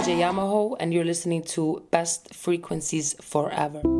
DJ Yamaho, and you're listening to Best Frequencies Forever.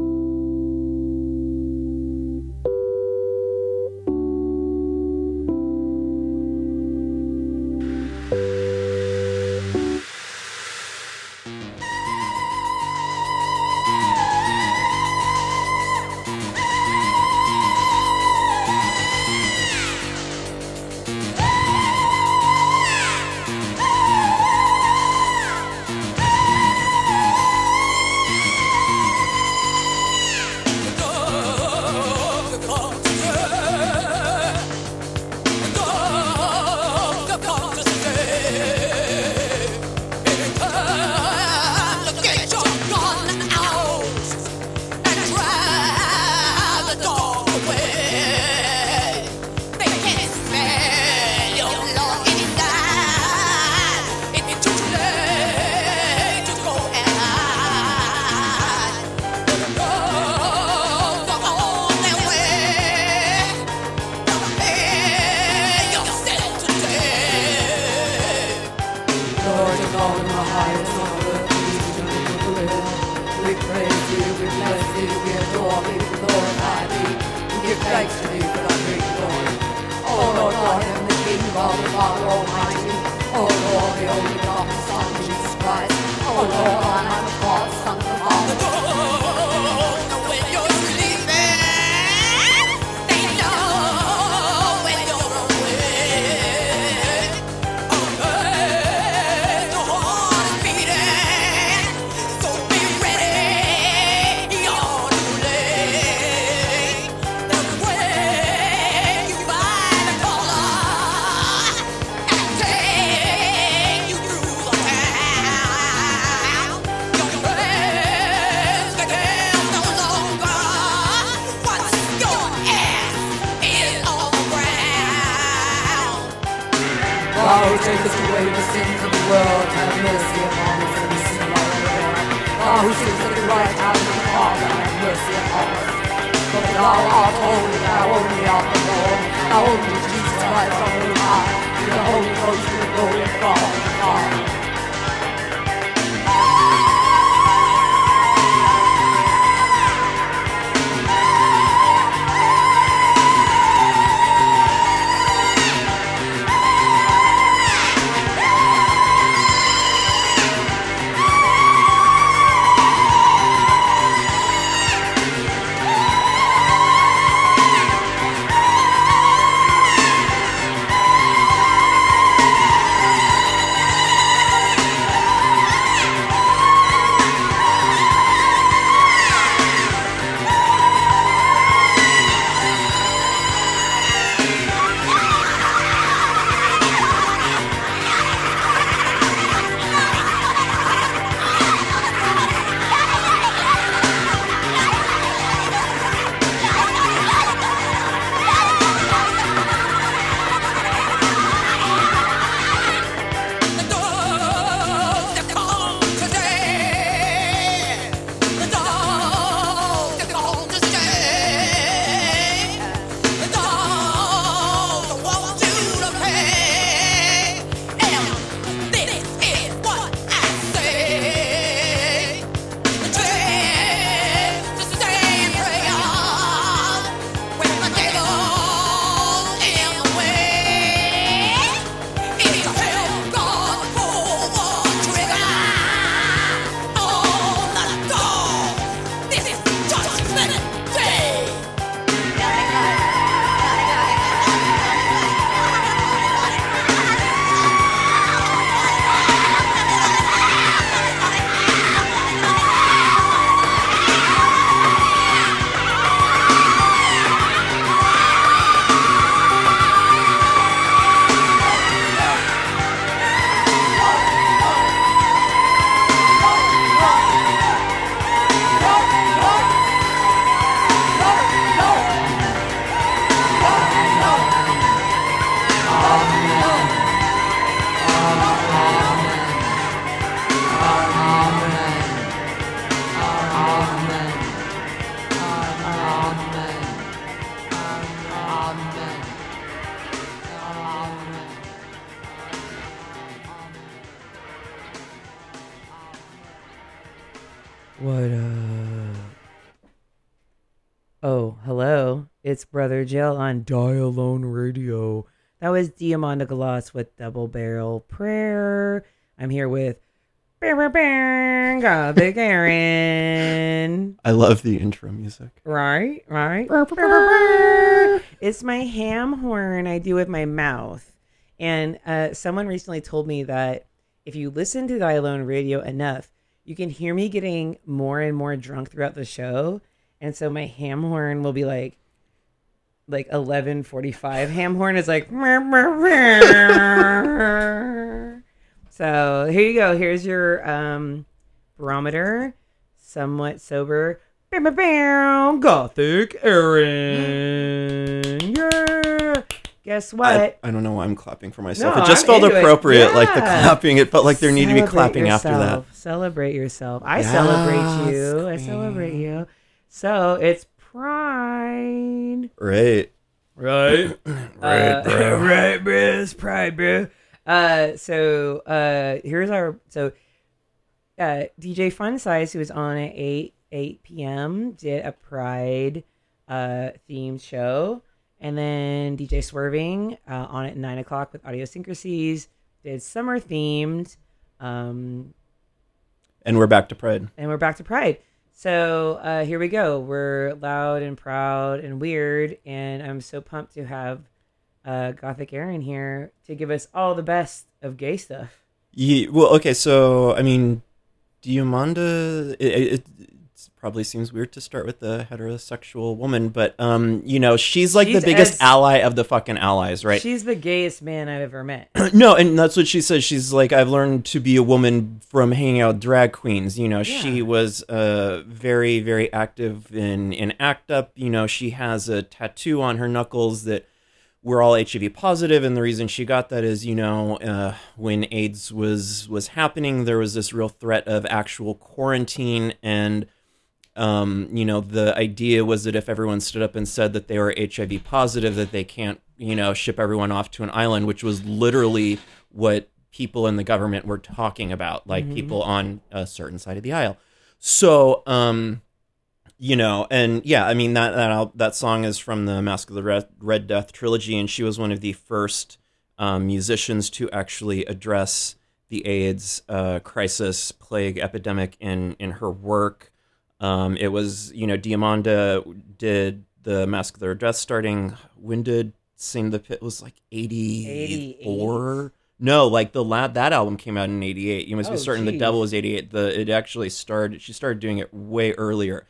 Brother Jill on Die Alone Radio. That was Diamanda Galas with Double Barrel Prayer. I'm here with Bang Gothic Aaron. I love the intro music. Right, right. it's my ham horn I do with my mouth. And uh, someone recently told me that if you listen to Die Alone Radio enough, you can hear me getting more and more drunk throughout the show. And so my ham horn will be like, like 1145 ham horn is like so here you go here's your um barometer somewhat sober Bam, bam, gothic aaron yeah guess what I, I don't know why I'm clapping for myself. No, it just I'm felt into it. appropriate, like the clapping. It felt like there needed to be Celebrate clapping after that. yourself. Celebrate yourself. I Yes, celebrate you. I celebrate you. So it's Pride. Right. Right. Right, Uh, bro. right, bro. It's Pride, bro. Uh, so uh, here's our so uh, DJ Fun Size, who was on at eight eight p.m., did a Pride uh themed show, and then DJ Swerving uh, on at nine o'clock with Idiosyncrasies did summer themed. Um, And we're back to Pride. and we're back to Pride. So uh, here we go. We're loud and proud and weird, and I'm so pumped to have uh, Gothic Aaron here to give us all the best of gay stuff. Yeah, well, okay, so I mean, Diamanda. It, it, it probably seems weird to start with the heterosexual woman, but um, you know, she's like She's the biggest as- ally of the fucking allies, right? She's the gayest man I've ever met. no, and that's what she says. She's like, I've learned to be a woman from hanging out with drag queens. You know, she was uh, very, very active in in ACT UP. You know, she has a tattoo on her knuckles that we're all HIV positive, and the reason she got that is, you know, uh, when AIDS was was happening, there was this real threat of actual quarantine and um, you know, the idea was that if everyone stood up and said that they were HIV positive, that they can't, you know, ship everyone off to an island, which was literally what people in the government were talking about, like people on a certain side of the aisle. So, um, you know, and yeah, I mean that that that song is from the Mask of the Red, Red Death trilogy, and she was one of the first um, musicians to actually address the AIDS uh, crisis, plague epidemic in in her work. Um, it was, you know, Diamanda did the Mask of the Death starting. When did Sing the Pit was like 84? No, like the lad that album came out in 88. You must Oh, be starting the. Devil was 88. The it actually started she started doing it way earlier.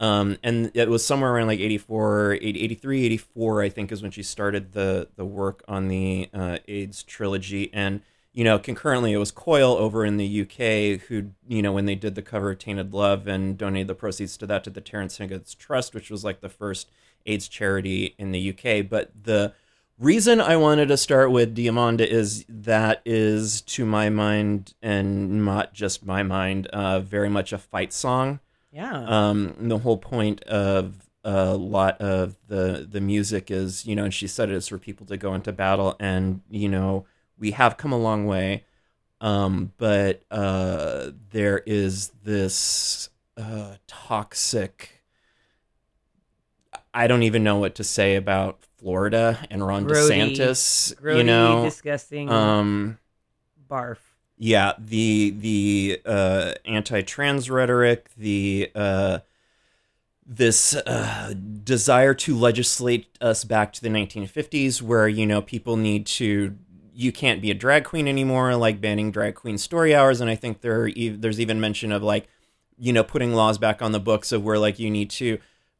Um, and it was somewhere around like 84, 83, 84, I think is when she started the the work on the uh, AIDS trilogy. And you know, concurrently, it was Coil over in the UK who, you know, when they did the cover of Tainted Love and donated the proceeds to that to the Terrence Higgins Trust, which was like the first AIDS charity in the UK. But the reason I wanted to start with Diamanda is that is, to my mind, and not just my mind, uh, very much a fight song. Yeah. Um, the whole point of a lot of the the music is, you know, and she said it is for people to go into battle, and you know, we have come a long way, um, but uh, there is this uh, toxic. I don't even know what to say about Florida and Ron Grody. DeSantis. Grody, you know, disgusting um, barf. yeah the the uh anti-trans rhetoric the uh this uh, desire to legislate us back to the 1950s where you know people need to you can't be a drag queen anymore like banning drag queen story hours and i think there ev- there's even mention of like you know putting laws back on the books of where like you need to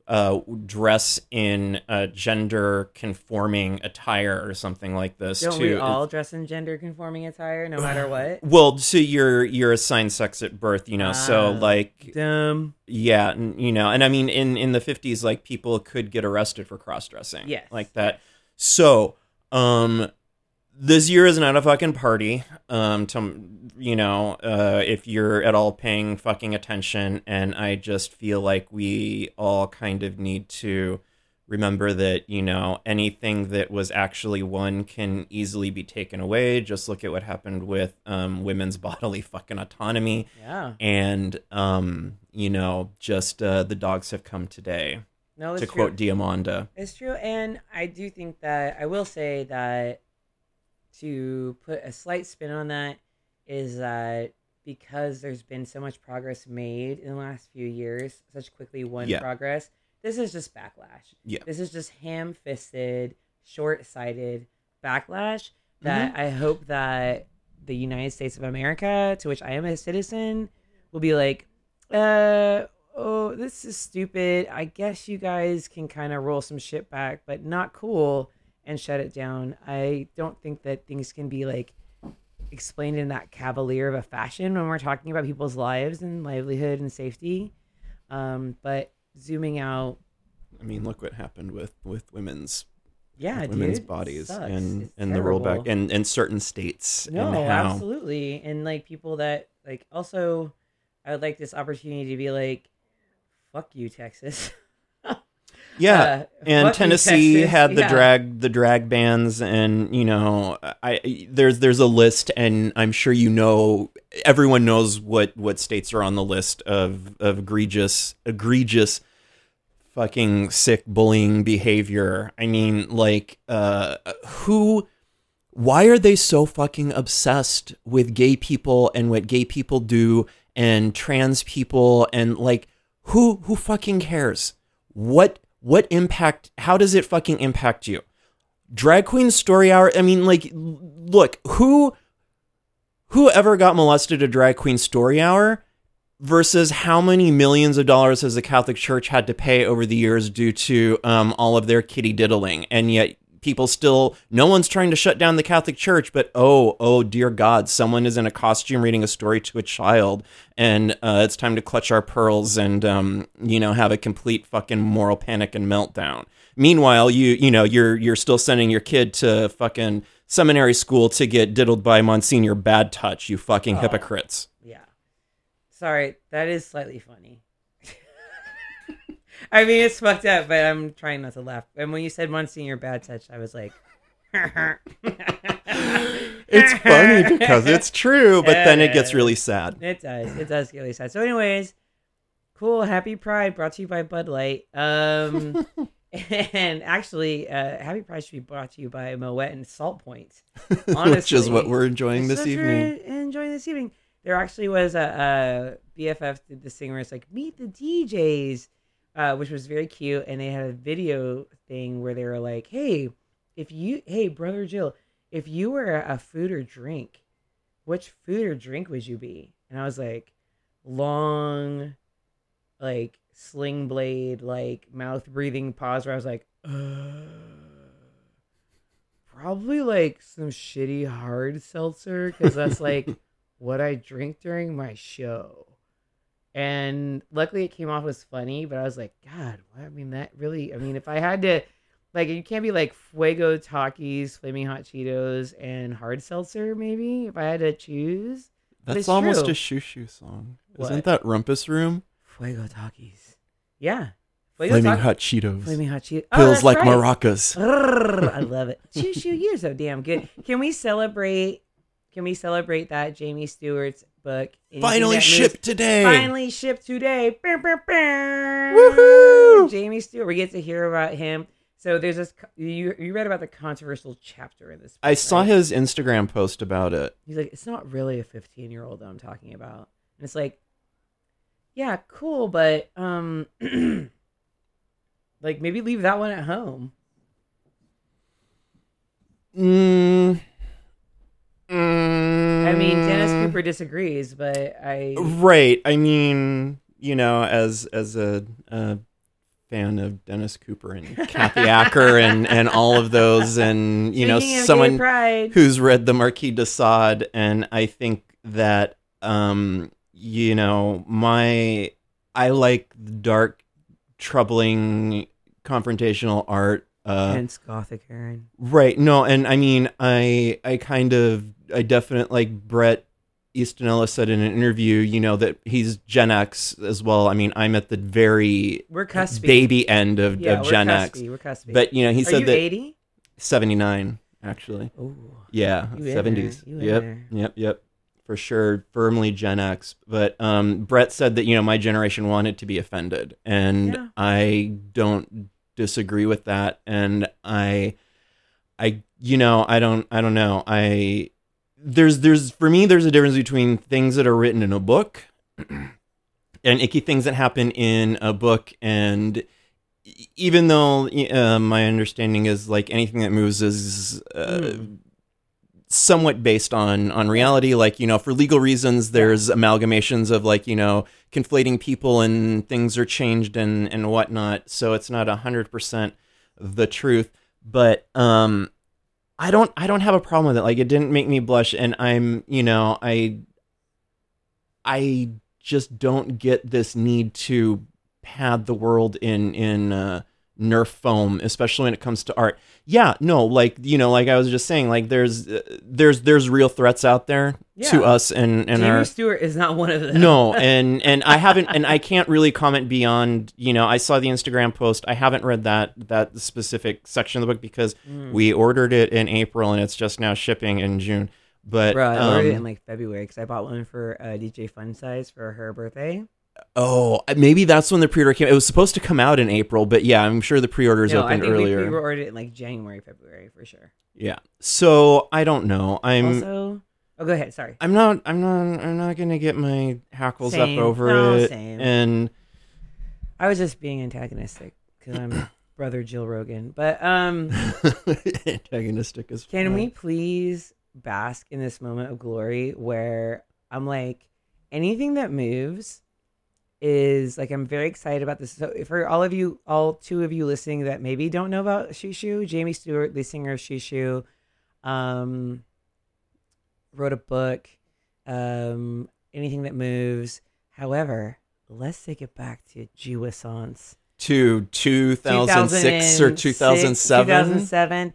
uh, dress in uh, gender conforming attire or something like this Don't to we all dress in gender conforming attire no matter what? well, so you're you're assigned sex at birth, you know. so Ah. like, Dumb. yeah, you know, and I mean, in in the fifties, like people could get arrested for cross dressing, Yes. like that. So, um, this year is not a fucking party. Um, to you know, uh, if you're at all paying fucking attention, and I just feel like we all kind of need to remember that you know anything that was actually won can easily be taken away. Just look at what happened with um, women's bodily fucking autonomy, Yeah. and um, you know, just uh, the dogs have come today. No, to it's true. quote Diamanda. It's true, and I do think that I will say that to put a slight spin on that is that because there's been so much progress made in the last few years, such quickly won Yeah. progress. This is just backlash. Yeah. This is just ham-fisted, short-sighted backlash that I hope that the United States of America, to which I am a citizen, will be like, uh, oh, this is stupid. I guess you guys can kind of roll some shit back, but not cool and shut it down. I don't think that things can be like explained in that cavalier of a fashion when we're talking about people's lives and livelihood and safety. Um, but zooming out, I mean, look what happened with with women's yeah, women's dude, bodies and It's and the rollback and in certain states. No, and how, absolutely. And like people that like also I would like this opportunity to be like, fuck you, Texas. Yeah, Uh, and Tennessee Texas. had the Yeah. drag the drag bans, and you know, I there's there's a list, and I'm sure you know everyone knows what what states are on the list of of egregious egregious fucking sick bullying behavior. I mean, like, uh, who? Why are they so fucking obsessed with gay people and what gay people do and trans people and like who who fucking cares? What what impact how does it fucking impact you? Drag queen story hour, I mean like look, who who ever got molested at drag queen story hour versus how many millions of dollars has the Catholic Church had to pay over the years due to um, all of their kitty diddling, and yet people still no one's trying to shut down the Catholic Church, but oh oh dear God, someone is in a costume reading a story to a child, and uh, it's time to clutch our pearls and um, you know have a complete fucking moral panic and meltdown. Meanwhile, you you know you're you're still sending your kid to fucking seminary school to get diddled by Monsignor Bad Touch. You fucking hypocrites. Yeah. Sorry, that is slightly funny. I mean, it's fucked up, but I'm trying not to laugh. And when you said Monsignor Bad Touch, I was like, It's funny because it's true, but then it gets really sad. It does. It does get really sad. So, anyways, cool. Happy Pride brought to you by Bud Light. Um, and actually, uh, Happy Pride should be brought to you by Moet and Salt Point. Honestly, Which is what we're enjoying this evening. enjoying this evening. There actually was a, a BFF did this thing where it's like meet the DJs, uh, which was very cute, and they had a video thing where they were like, "Hey, if you, hey, brother Jill, if you were a food or drink, which food or drink would you be?" And I was like, long, like sling blade, like mouth breathing pause where I was like, uh, probably like some shitty hard seltzer because that's like what I drink during my show. And luckily, it came off as funny, but I was like, God, what? I mean, that really, I mean, if I had to, like, you can't be like Fuego Takis, Flaming Hot Cheetos, and hard seltzer, maybe, if I had to choose. That's almost true. a Xiu Xiu song. Isn't that Rumpus Room? Fuego Takis. Yeah. Fuego Flaming Hot Cheetos. Flaming Hot Cheetos. Oh, Feels like right. maracas. I love it. Xiu Xiu, you're so damn good. Can we celebrate? Can we celebrate that Jamie Stewart's book? Anything Finally that moves- shipped today. Finally shipped today. Bow, bow, bow. Woohoo! Jamie Stewart. We get to hear about him. So there's this. You you read about the controversial chapter in this. Book, I saw right? his Instagram post about it. He's like, it's not really a 15 year old that I'm talking about, and it's like, yeah, cool, but um, like maybe leave that one at home. Mm, I mean, Dennis mm, Cooper disagrees, but I Right. I mean, you know, as as a, a fan of Dennis Cooper and Kathy Acker and and all of those, and you know, Speaking someone who's read the Marquis de Sade, and I think that um, you know, my I like dark, troubling, confrontational art. Uh, Hence Gothic Aaron. Right. No, and I mean, I I kind of I definitely like Bret Easton Ellis said in an interview, you know, that he's Gen X as well. I mean, I'm at the very We're cuspy. baby end of, yeah, of we're Gen cuspy. X. We're cuspy. But you know, he Are said you that 80? 79 actually. Ooh. Yeah, You seventies. there. You in Yep, there. yep, yep. For sure, firmly Gen X. But um, Bret said that you know my generation wanted to be offended, and Yeah. I don't disagree with that. And I, I, you know, I don't, I don't know. I there's there's for me there's a difference between things that are written in a book and icky things that happen in a book and even though uh, my understanding is like anything that moves is uh, Mm. Somewhat based on on reality. Like you know for legal reasons there's amalgamations of like you know conflating people and things are changed and and whatnot. So it's not a hundred percent the truth. But um i don't i don't have a problem with it. Like it didn't make me blush and i'm you know i i just don't get this need to pad the world in in uh nerf foam especially when it comes to art yeah no like you know like i was just saying like there's uh, there's there's real threats out there to us and and Jamie our Stewart is not one of them. no and and i haven't and i can't really comment beyond you know i saw the instagram post i haven't read that that specific section of the book because Mm. we ordered it in april and it's just now shipping in june but Bro, I ordered it um, in like February because I bought one for uh, DJ Fun Size for her birthday. Oh maybe that's when the pre-order came it was supposed to come out in april but yeah i'm sure the pre-orders no, I opened think earlier we pre-ordered it in like January, February for sure. yeah so i don't know i'm also, oh, go ahead. Sorry. i'm not i'm not i'm not gonna get my hackles Same. up over No, it same. and I was just being antagonistic because I'm brother Jill Rogan. But um, antagonistic as can fuck. we please bask in this moment of glory where I'm like, anything that moves is like I'm very excited about this. So for all of you, all two of you listening that maybe don't know about Xiu Xiu, Jamie Stewart, the singer of Xiu Xiu, um, wrote a book, um, anything that moves. However, let's take it back to Jouissance. to 2006 or 2007 2007.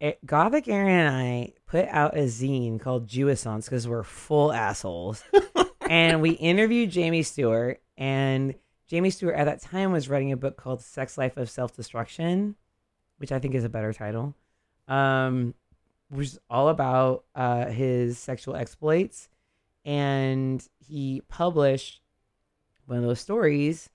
Eh, Gothic Aaron and I put out a zine called Jouissance because we're full assholes. and we interviewed Jamie Stewart. And Jamie Stewart at that time was writing a book called Sex Life of Self Destruction, which I think is a better title, um, which is all about uh, his sexual exploits. And he published one of those stories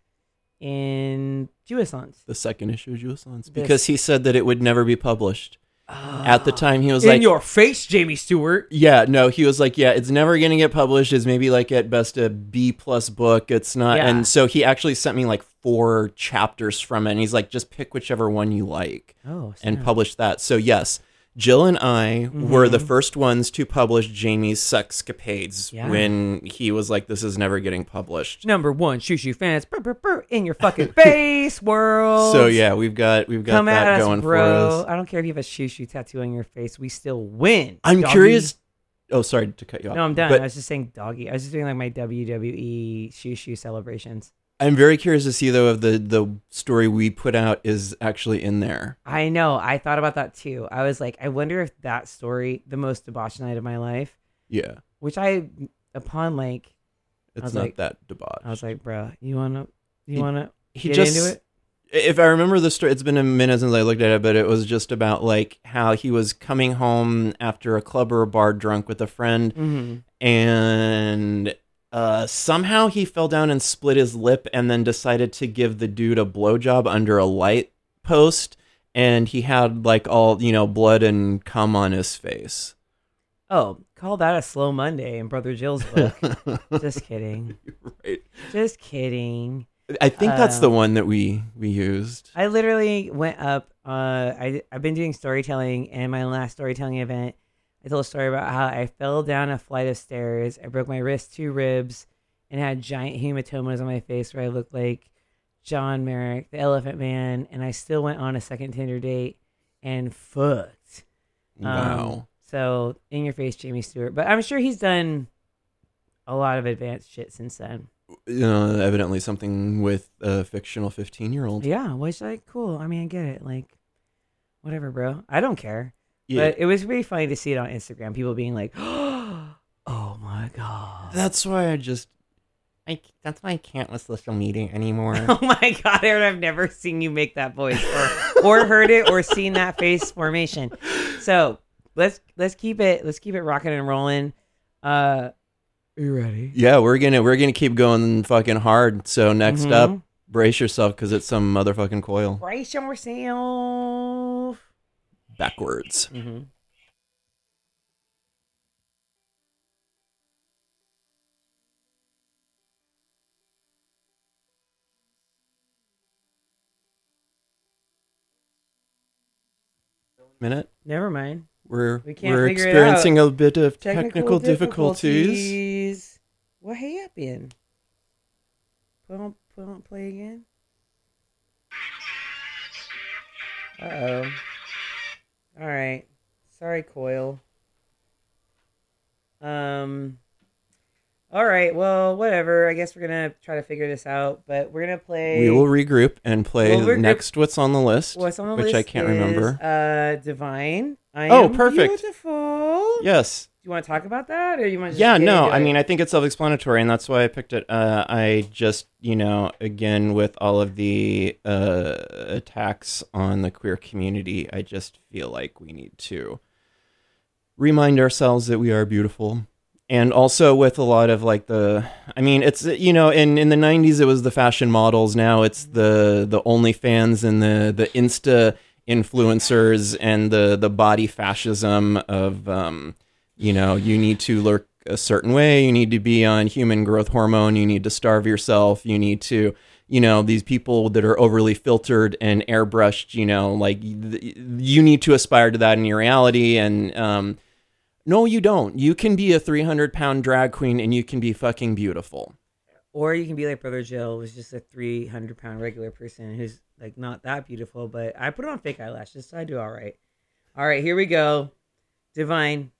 in Jouissance. the second issue of Jouissance This- because he said that it would never be published at the time he was like in like your face, Jamie Stewart. yeah no he was like yeah it's never gonna get published it's maybe like at best a b plus book it's not Yeah. and so he actually sent me like four chapters from it and he's like just pick whichever one you like Oh, and publish that so yes Jill and I were the Mhm. first ones to publish Jamie's sexcapades Yeah. when he was like, "This is never getting published." number one Xiu Xiu fans brr, brr, brr, in your fucking face world. So yeah, we've got we've got come that at us, going bro. for us. I don't care if you have a Xiu Xiu tattoo on your face. We still win. I'm doggy. curious. Oh, sorry to cut you off. No, I'm done. But I was just saying doggy. I was just doing like my WWE Xiu Xiu celebrations. I'm very curious to see though if the the story we put out is actually in there. I know. I thought about that too. I was like, I wonder if that story, the most debauched night of my life, Yeah, which I, upon like, it's not like- that debauched. I was like, bro, you wanna, you He- wanna he get just into it? if I remember the story, it's been a minute since I looked at it, but it was just about like how he was coming home after a club or a bar drunk with a friend, Mm-hmm. and uh, somehow he fell down and split his lip, and then decided to give the dude a blowjob under a light post, and he had like all you know blood and cum on his face. Oh, call that a slow Monday in Brother Jill's book. Just kidding. right. Just kidding. I think that's the Um, one that we we used. I literally went up. Uh, I I've been doing storytelling, and my last storytelling event, I told a story about how I fell down a flight of stairs. I broke my wrist, two ribs, and had giant hematomas on my face where I looked like John Merrick, the Elephant Man, and I still went on a second Tinder date and fucked. Um, Wow. so in your face, Jamie Stewart. But I'm sure he's done a lot of advanced shit since then. you know, evidently something with a fictional 15 year old. Yeah, which like cool. I mean, I get it. Like, whatever, bro. I don't care. Yeah. But it was really funny to see it on Instagram. People being like, Oh my god. That's why I just. I, that's why I can't with social media anymore. Oh my god, Aaron, I've never seen you make that voice or or heard it or seen that face formation. So let's let's keep it let's keep it rocking and rolling. Uh are you ready? yeah, we're gonna we're gonna keep going fucking hard. So next Mhm. up, brace yourself because it's some motherfucking coil Brace yourself. backwards. Mm-hmm. Minute. Never mind. We're We can't we're figure it experiencing a bit of technical, difficulties. difficulties. What happened? Put on, put on play again. Uh oh. All right. Sorry, Coil. Um. All right. Well, whatever. I guess we're gonna try to figure this out, but we're gonna play. We will regroup and play We'll regroup. next. What's on the list? What's on the which list I can't is, remember. Uh, Divine. I Oh, perfect. Beautiful. Yes. Do you want to talk about that, or you want? to Yeah, no, I mean, I think it's self explanatory, and that's why I picked it. Uh, I just, you know, again, with all of the uh, attacks on the queer community, I just feel like we need to remind ourselves that we are beautiful. And also with a lot of like the, I mean, it's you know, in in the '90s it was the fashion models. Now it's the the OnlyFans and the the Insta influencers and the the body fascism of um, you know, you need to look a certain way, you need to be on human growth hormone, you need to starve yourself, you need to, you know, these people that are overly filtered and airbrushed, you know, like you need to aspire to that in your reality. And um, no, you don't. You can be a 300 pound drag queen and you can be fucking beautiful. Or you can be like Brother Jill, who's just a 300 pound regular person who's like not that beautiful, but I put on fake eyelashes, so I do all right. All right, here we go. Divine.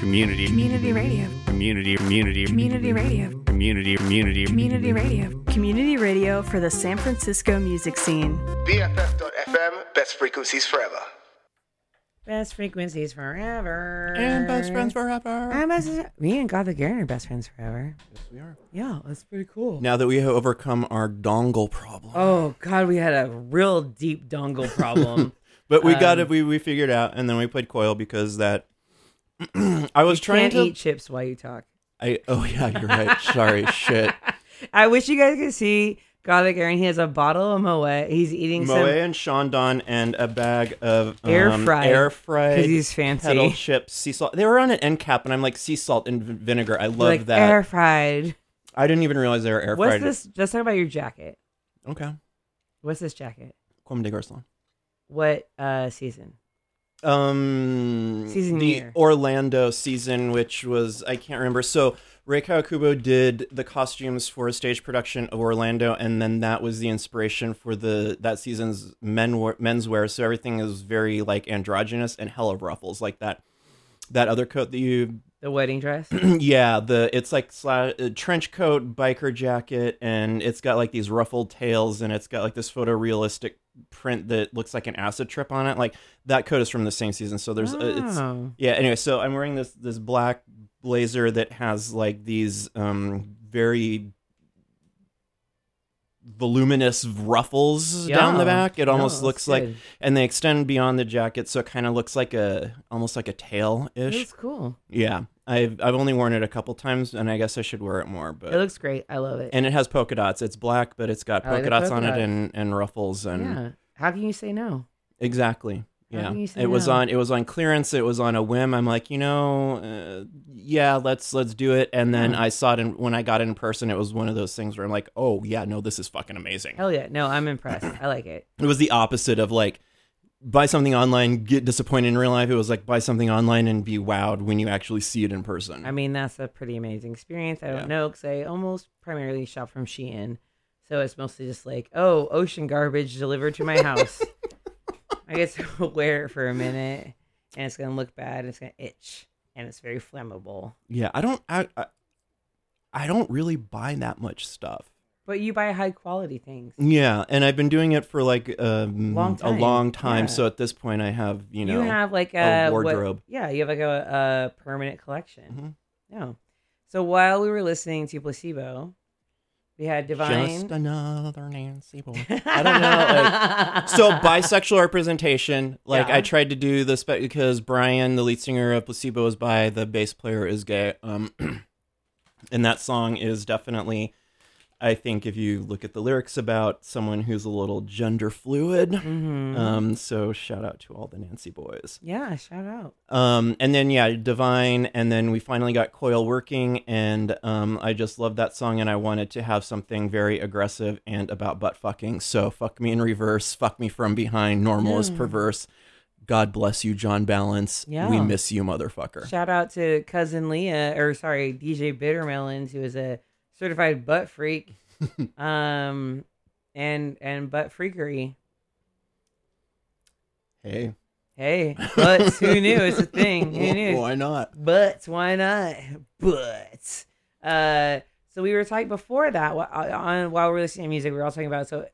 Community, community, Community radio. community, community, Community radio. community, community, Community radio. Community radio for the San Francisco music scene. BFF.FM, best frequencies forever. Best frequencies forever. And best friends forever. And best, me and Gothic Aaron are best friends forever. Yes, we are. Yeah, that's pretty cool. Now that we have overcome our dongle problem. Oh God, we had a real deep dongle problem. But we got Um, it. We we figured out, and then we played Coil because that. I was you trying to. eat chips while you talk. I oh yeah, you're right. Sorry, shit. I wish you guys could see the Garen. He has a bottle of Moet. He's eating Moe some and Chandon and a bag of um, Air fried, air fried 'cause he's fancy. kettle chips, sea salt. They were on an end cap, and I'm like sea salt and vinegar. I love like that. air fried. I didn't even realize they were air What's fried. this? Let's talk about your jacket. Okay, What's this jacket? Comme des Garçons. What uh season? Um, Season the year. Orlando season, which was I can't remember. So Rei Kawakubo did the costumes for a stage production of Orlando, and then that was the inspiration for the that season's men menswear. So everything is very like androgynous and hella ruffles, like that. That other coat that you The wedding dress. yeah, the it's like sla- uh, trench coat, biker jacket, and it's got like these ruffled tails, and it's got like this photorealistic print that looks like an acid trip on it. Like that coat is from the same season, so there's uh, it's Oh. yeah. Anyway, so I'm wearing this this black blazer that has like these um very voluminous ruffles down the back. It almost that's looks like, and they extend beyond the jacket, so it kind of looks like a almost like a tail ish. It's cool. Yeah, I've I've only worn it a couple times, and I guess I should wear it more. But It looks great. I love it. and it has polka dots. It's black, but it's got I like polka the dots polka on dots. it and and ruffles and yeah. How can you say no? exactly. How Yeah, can you say it was no? on it was on clearance. It was on a whim. I'm like, you know, uh, yeah, let's let's do it. And then. I saw it, and when I got it in person, it was one of those things where I'm like, oh yeah, no, this is fucking amazing. Hell yeah. No, I'm impressed. I like it. It was the opposite of like buy something online, get disappointed in real life. It was like buy something online and be wowed when you actually see it in person. I mean, that's a pretty amazing experience. I don't Yeah. know because I almost primarily shop from Shein. So it's mostly just like, oh, ocean garbage delivered to my house. I guess I'll wear it for a minute and it's going to look bad. And it's going to itch and it's very flammable. yeah, I don't I, I I don't really buy that much stuff. But you buy high quality things. Yeah, and I've been doing it for like um, Long a long time. yeah. So at this point, I have you know you have like a a, what- wardrobe. yeah, you have like a, a permanent collection. Mhm. Yeah. So while we were listening to Placebo, We had Divine. Just another Nancy boy. I don't know. Like, so bisexual representation. Like Yeah. I tried to do this because Brian, the lead singer of Placebo, is bi. The bass player is gay. Um, and that song is definitely. I think if you look at the lyrics about someone who's a little gender fluid, Mhm. um, so shout out to all the Nancy boys. yeah, shout out. Um, and then yeah, Divine, and then we finally got Coil working, and um, I just loved that song, and I wanted to have something very aggressive and about butt fucking. So fuck me in reverse, fuck me from behind. Normal is perverse. God bless you, Jhonn Balance. Yeah. We miss you, motherfucker. Shout out to cousin Leah, or sorry, DJ Bittermelons, who is a certified butt freak, um, and and butt freakery. Hey, Hey, butts, who knew? It's a thing. Who knew? why not? Butts, why not? Butts. Uh, so we were talking before that wh- on while we were listening to music, we were all talking about. So,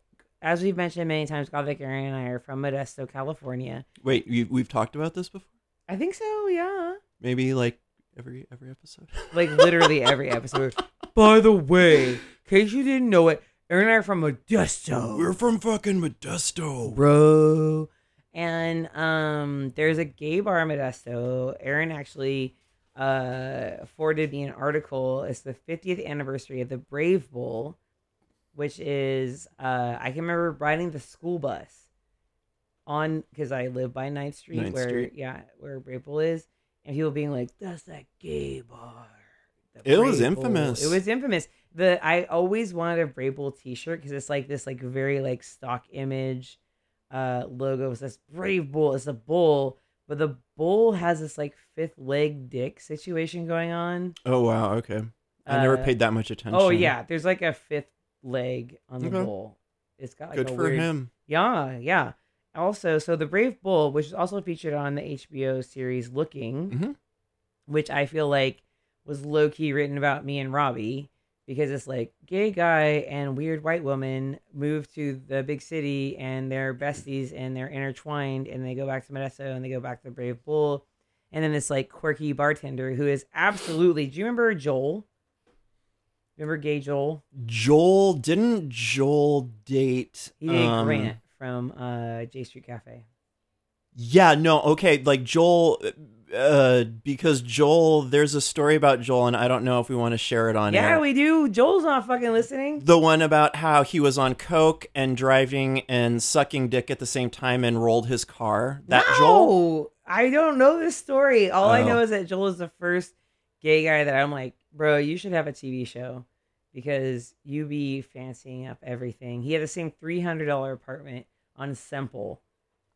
as we've mentioned many times, Gothic Aaron and I are from Modesto, California. Wait, you, we've talked about this before? I think so. Yeah. Maybe like every every episode. like literally every episode. By the way, in case you didn't know it, Aaron and I are from Modesto, We're from fucking Modesto. bro. And um, there's a gay bar in Modesto. Aaron actually uh forwarded me an article. It's the 50th anniversary of the Brave Bull, which is uh I can remember riding the school bus on because I live by 9th Street, Ninth where Street. yeah, where Brave Bull is, and people being like, "That's that gay bar." The It was Brave Bull." infamous. It was infamous. The I always wanted a Brave Bull T-shirt because it's like this like very like stock image uh logo. It says Brave Bull. It's a bull, but the bull has this like fifth leg dick situation going on. Oh wow, okay. I never Uh, paid that much attention. Oh yeah, there's like a fifth leg on the Okay. bull. It's got like good a for weird, him. Yeah, yeah. Also, so the Brave Bull, which is also featured on the HBO series Looking, Mhm. which I feel like was low key written about me and Robbie because it's like gay guy and weird white woman move to the big city and they're besties and they're intertwined and they go back to Modesto and they go back to the Brave Bull. And then this like quirky bartender who is absolutely. Do you remember Joel? Remember gay Joel? Joel didn't Joel date He dated um, Grant from uh, J Street Cafe. Yeah, no, okay, like Joel uh because Joel there's a story about Joel and I don't know if we want to share it on Yeah, air. we do. Joel's not fucking listening. the one about how he was on coke and driving and sucking dick at the same time and rolled his car. That no, Joel? I don't know this story. All I Oh. know is that Joel is the first gay guy that I'm like, bro, you should have a TV show because you be fancying up everything. He had the same three hundred dollar apartment on Semple,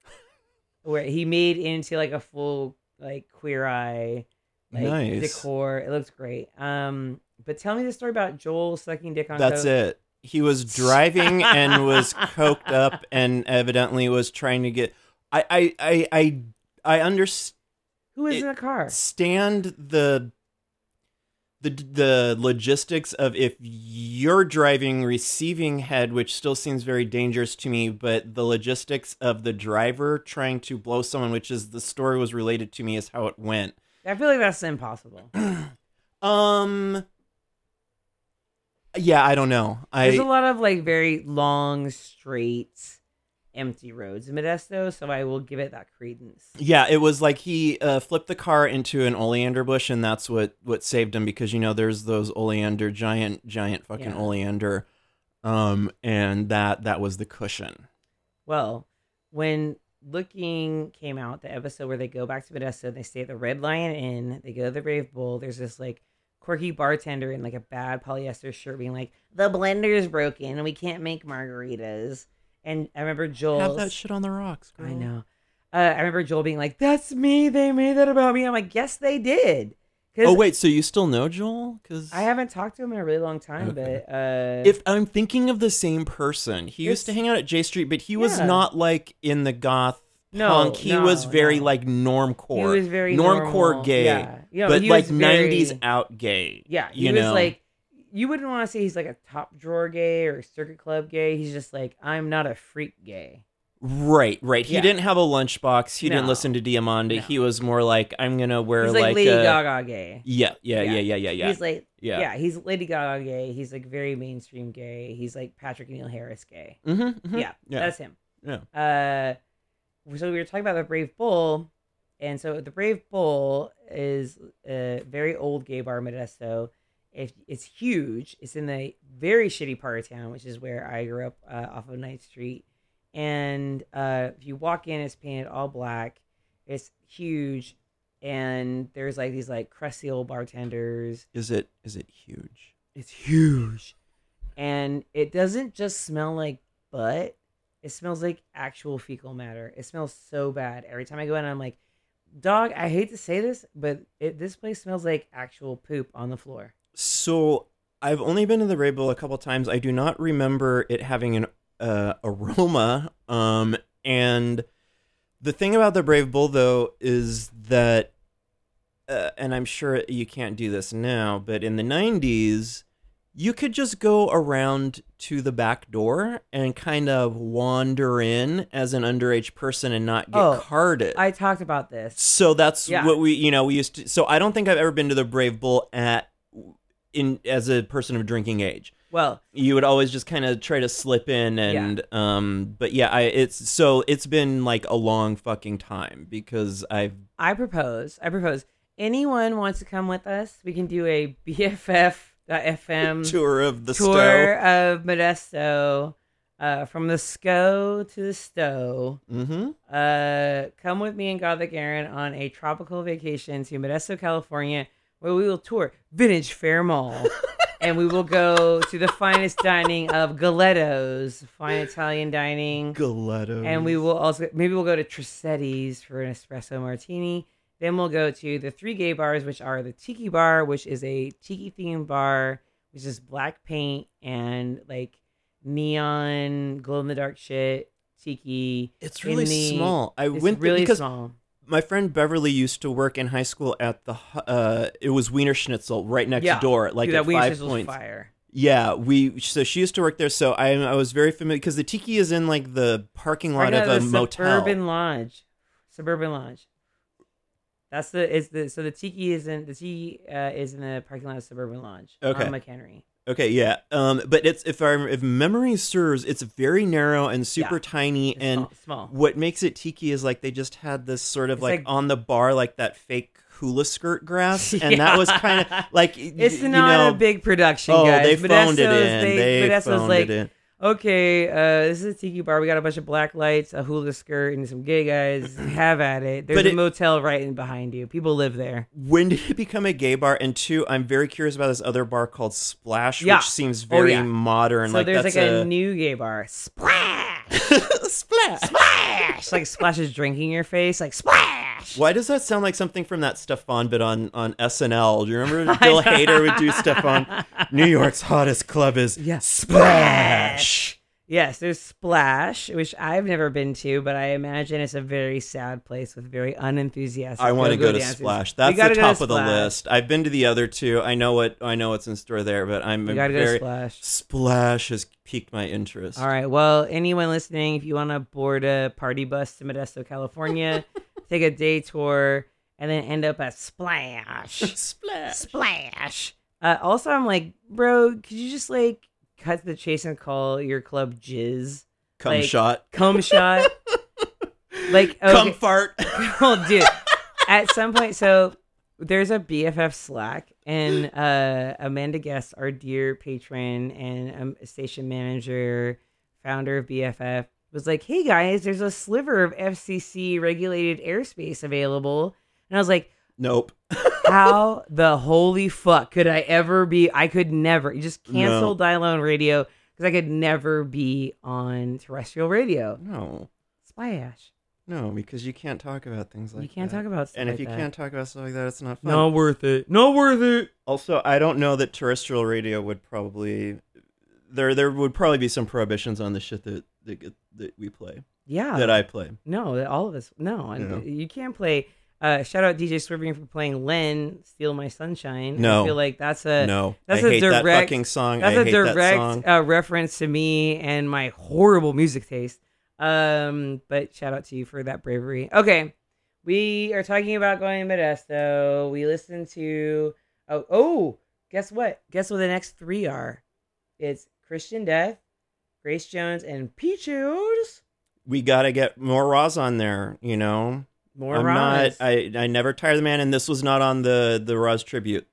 where he made into like a full like queer eye like Nice. decor. It looks great. Um, but tell me the story about Joel sucking dick on. That's coke. it. He was driving and was coked up and evidently was trying to get I I I I, I understand Who is It- in the car? stand the the the logistics of if you're driving receiving head which still seems very dangerous to me but the logistics of the driver trying to blow someone which is the story was related to me is how it went I feel like that's impossible. um yeah i don't know There's a lot of like very long, straight, empty roads in Modesto, so I will give it that credence. yeah it was like he uh, flipped the car into an oleander bush and that's what what saved him because you know there's those oleander giant giant fucking Yeah. oleander um and that that was the cushion Well, when Looking came out, the episode where they go back to Modesto, they stay at the Red Lion Inn, they go to the Brave Bull. There's this like quirky bartender in like a bad polyester shirt being like, "The blender's broken and we can't make margaritas." And I remember Joel. have that shit on the rocks girl. I know. Uh, I remember Joel being like, "That's me. They made that about me." I'm like, "Yes, they did." Oh wait, so you still know Joel? Because I haven't talked to him in a really long time, Okay. but uh, if I'm thinking of the same person, he used to hang out at J Street, but he was Yeah. not like in the goth No, punk. He no, was very no. like normcore. He was very normcore normal. gay, Yeah. You know, but like very- '90s out gay. yeah, he you was know, like, you wouldn't want to say he's like a top drawer gay or circuit club gay. He's just like, I'm not a freak gay. Right, right. He Yeah. didn't have a lunchbox. He didn't listen to Diamanda. No. He was more like, I'm gonna wear He's like, like, Lady a- Gaga gay. Yeah, yeah, yeah, yeah, yeah, yeah. He's like, Yeah. yeah. he's Lady Gaga gay. He's like very mainstream gay. He's like Patrick Neil Harris gay. mm-hmm, Yeah, Yeah. that's him. yeah. Uh, so we were talking about the Brave Bull, and so the Brave Bull is a very old gay bar Modesto. It, it's huge. It's in the very shitty part of town, which is where I grew up uh, off of Ninth Street. And uh, if you walk in, it's painted all black. It's huge, and there's like these like crusty old bartenders. Is it is it huge? It's huge. And it doesn't just smell like butt. It smells like actual fecal matter. It smells so bad. Every time I go in, I'm like, dog, I hate to say this, but it, this place smells like actual poop on the floor. So I've only been to the Brave Bull a couple times. I do not remember it having an uh, aroma. Um, and the thing about the Brave Bull though is that, uh, and I'm sure you can't do this now, but in the '90s, you could just go around to the back door and kind of wander in as an underage person and not get Oh, carded. I talked about this. So that's Yeah. what we, you know, we used to. So I don't think I've ever been to the Brave Bull at in as a person of drinking age. Well, You would always just kind of try to slip in and um but yeah, I it's so it's been like a long fucking time because I've I propose, I propose, anyone wants to come with us, we can do a BFF.FM tour of the tour of Modesto, uh, from the SCO to the Stowe. Mm-hmm. Uh, come with me and Gothic Aaron on a tropical vacation to Modesto, California, where we will tour Vintage Faire Mall. and we will go to the finest dining of Galetto's, fine Italian dining. Galetto's. And we will also, maybe we'll go to Tresetti's for an espresso martini. Then we'll go to the three gay bars, which are the Tiki Bar, which is a tiki themed bar, which is black paint and like neon glow in the dark shit. Tiki. It's really the- small. I it's went really because small. My friend Beverly used to work in high school at the uh it was Wiener Schnitzel right next Yeah. door like Dude, at Wiener five points. fire. Yeah, we so she used to work there, so I I was very familiar because the tiki is in like the parking lot of a the motel. Suburban Lodge. Suburban Lodge. That's the is the so the tiki is in the tiki uh, is in the parking lot of Suburban Lodge Okay. on McHenry. Okay, yeah, um, but it's if I if memory serves, it's very narrow and super Yeah. tiny, It's and small, small. what makes it tiki is like they just had this sort of like, like- on the bar like that fake hula skirt grass, and that was kind of like It's you not know, a big production, Oh, guys. they phoned it in. They, They phoned like, it in. Okay, uh, this is a tiki bar. We got a bunch of black lights, a hula skirt, and some gay guys. Have at it. There's But a it- motel right in behind you. People live there. When did it become a gay bar? And two, I'm very curious about this other bar called Splash, Yeah. which seems Oh, very yeah. modern. so like there's that's like a, new gay bar. Splash, splash. splash. like splashes drinking your face. Like splash. Why does that sound like something from that Stefon bit on, on SNL? Do you remember Bill Hader would do Stefon? New York's hottest club is Yeah. Splash. Yes, there's Splash, which I've never been to, but I imagine it's a very sad place with very unenthusiastic. I want to go-go to dancers. Splash. That's the go to top of the list. I've been to the other two. I know what I know what's in store there, but I'm We gotta go to Splash. Splash has piqued my interest. All right. Well, anyone listening, if you want to board a party bus to Modesto, California, take a day tour, and then end up at Splash. Splash. Splash. Uh, also, I'm like, bro, could you just like cut the chase and call your club Jizz? Cum Like, shot. Cum shot. like, okay. Cum fart. oh, dude. At some point, so there's a BFF Slack, and uh, Amanda Guest, our dear patron and um, station manager, founder of BFF, was like, "Hey guys, there's a sliver of FCC regulated airspace available," and I was like. nope. How the holy fuck could I ever be? I could never. You just cancel dial on radio because I could never be on terrestrial radio. No. Splash. No, because you can't talk about things like you can't that. talk about stuff And if like you that. can't talk about stuff like that, it's not fun. Not worth it. Not worth it. Also, I don't know that terrestrial radio would probably there there would probably be some prohibitions on the shit that that, that we play Yeah. that I play. no, that all of us. No, and Yeah. you can't play. Uh, shout out DJ Swerving for playing Len "Steal My Sunshine." No. I feel like that's a no, that's I a hate that direct- fucking song. That's I a that direct song. uh, reference to me and my horrible music taste. Um, but shout out to you for that bravery. Okay, we are talking about going to Modesto. We listen to oh oh, guess what? Guess what the next three are? It's Christian Death, Grace Jones, and Peaches. We got to get more Rozz on there, you know. More I'm Rozz. not I I never tire the man and this was not on the the Rozz tribute.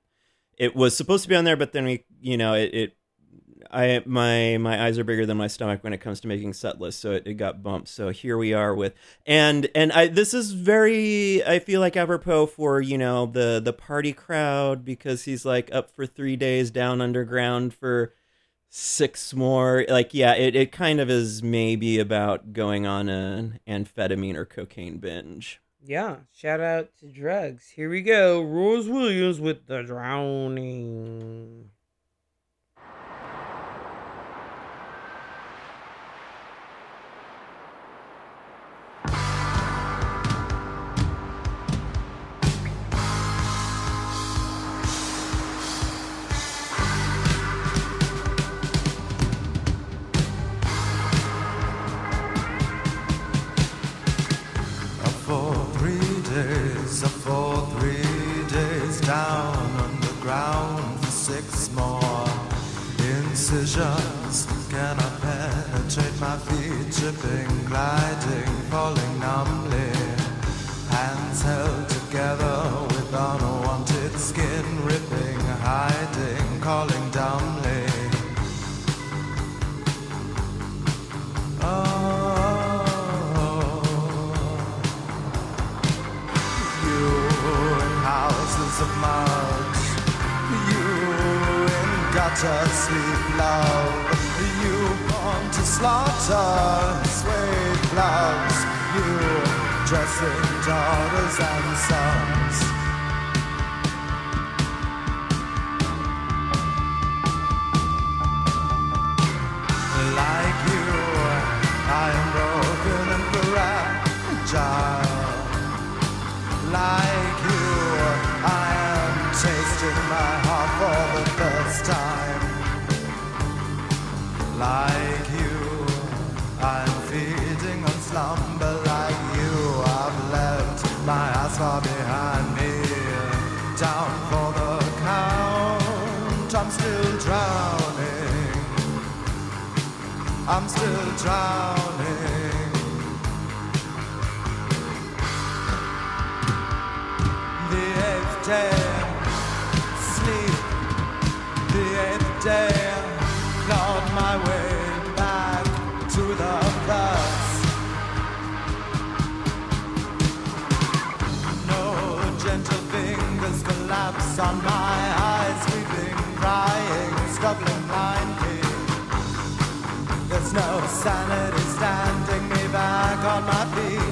It was supposed to be on there but then we, you know, it, it I my my eyes are bigger than my stomach when it comes to making set lists, so it, it got bumped. So here we are with and and I this is very I feel like apropos for you know the the party crowd because he's like up for three days down underground for six more. Like yeah, it it kind of is maybe about going on an amphetamine or cocaine binge. Yeah, shout out to drugs. Here we go. Rozz Williams with the drowning. My feet, tripping, gliding, falling numbly? Hands held together with unwanted skin ripping, hiding, calling dumbly. Oh. You in houses of mud. You in gutter sleep, love. You to slaughter, suede gloves. You dressing daughters and sons. Drowning. I'm still drowning. The eighth day, sleep. The eighth day, clawed my way back to the first. No gentle fingers collapse on my struggling blindly. There's no sanity standing me back on my feet.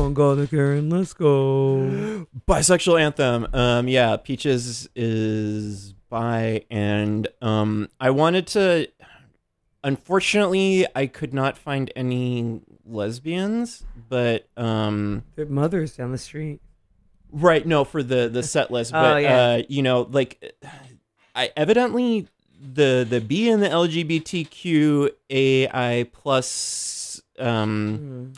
On, Gothic Aaron, let's go. bisexual anthem um yeah peaches is bi and um i wanted to unfortunately i could not find any lesbians, but um, Their mothers down the street. right, no, for the the set list, Oh, but yeah. uh, you know, like, I evidently the the B in the LGBTQAI plus um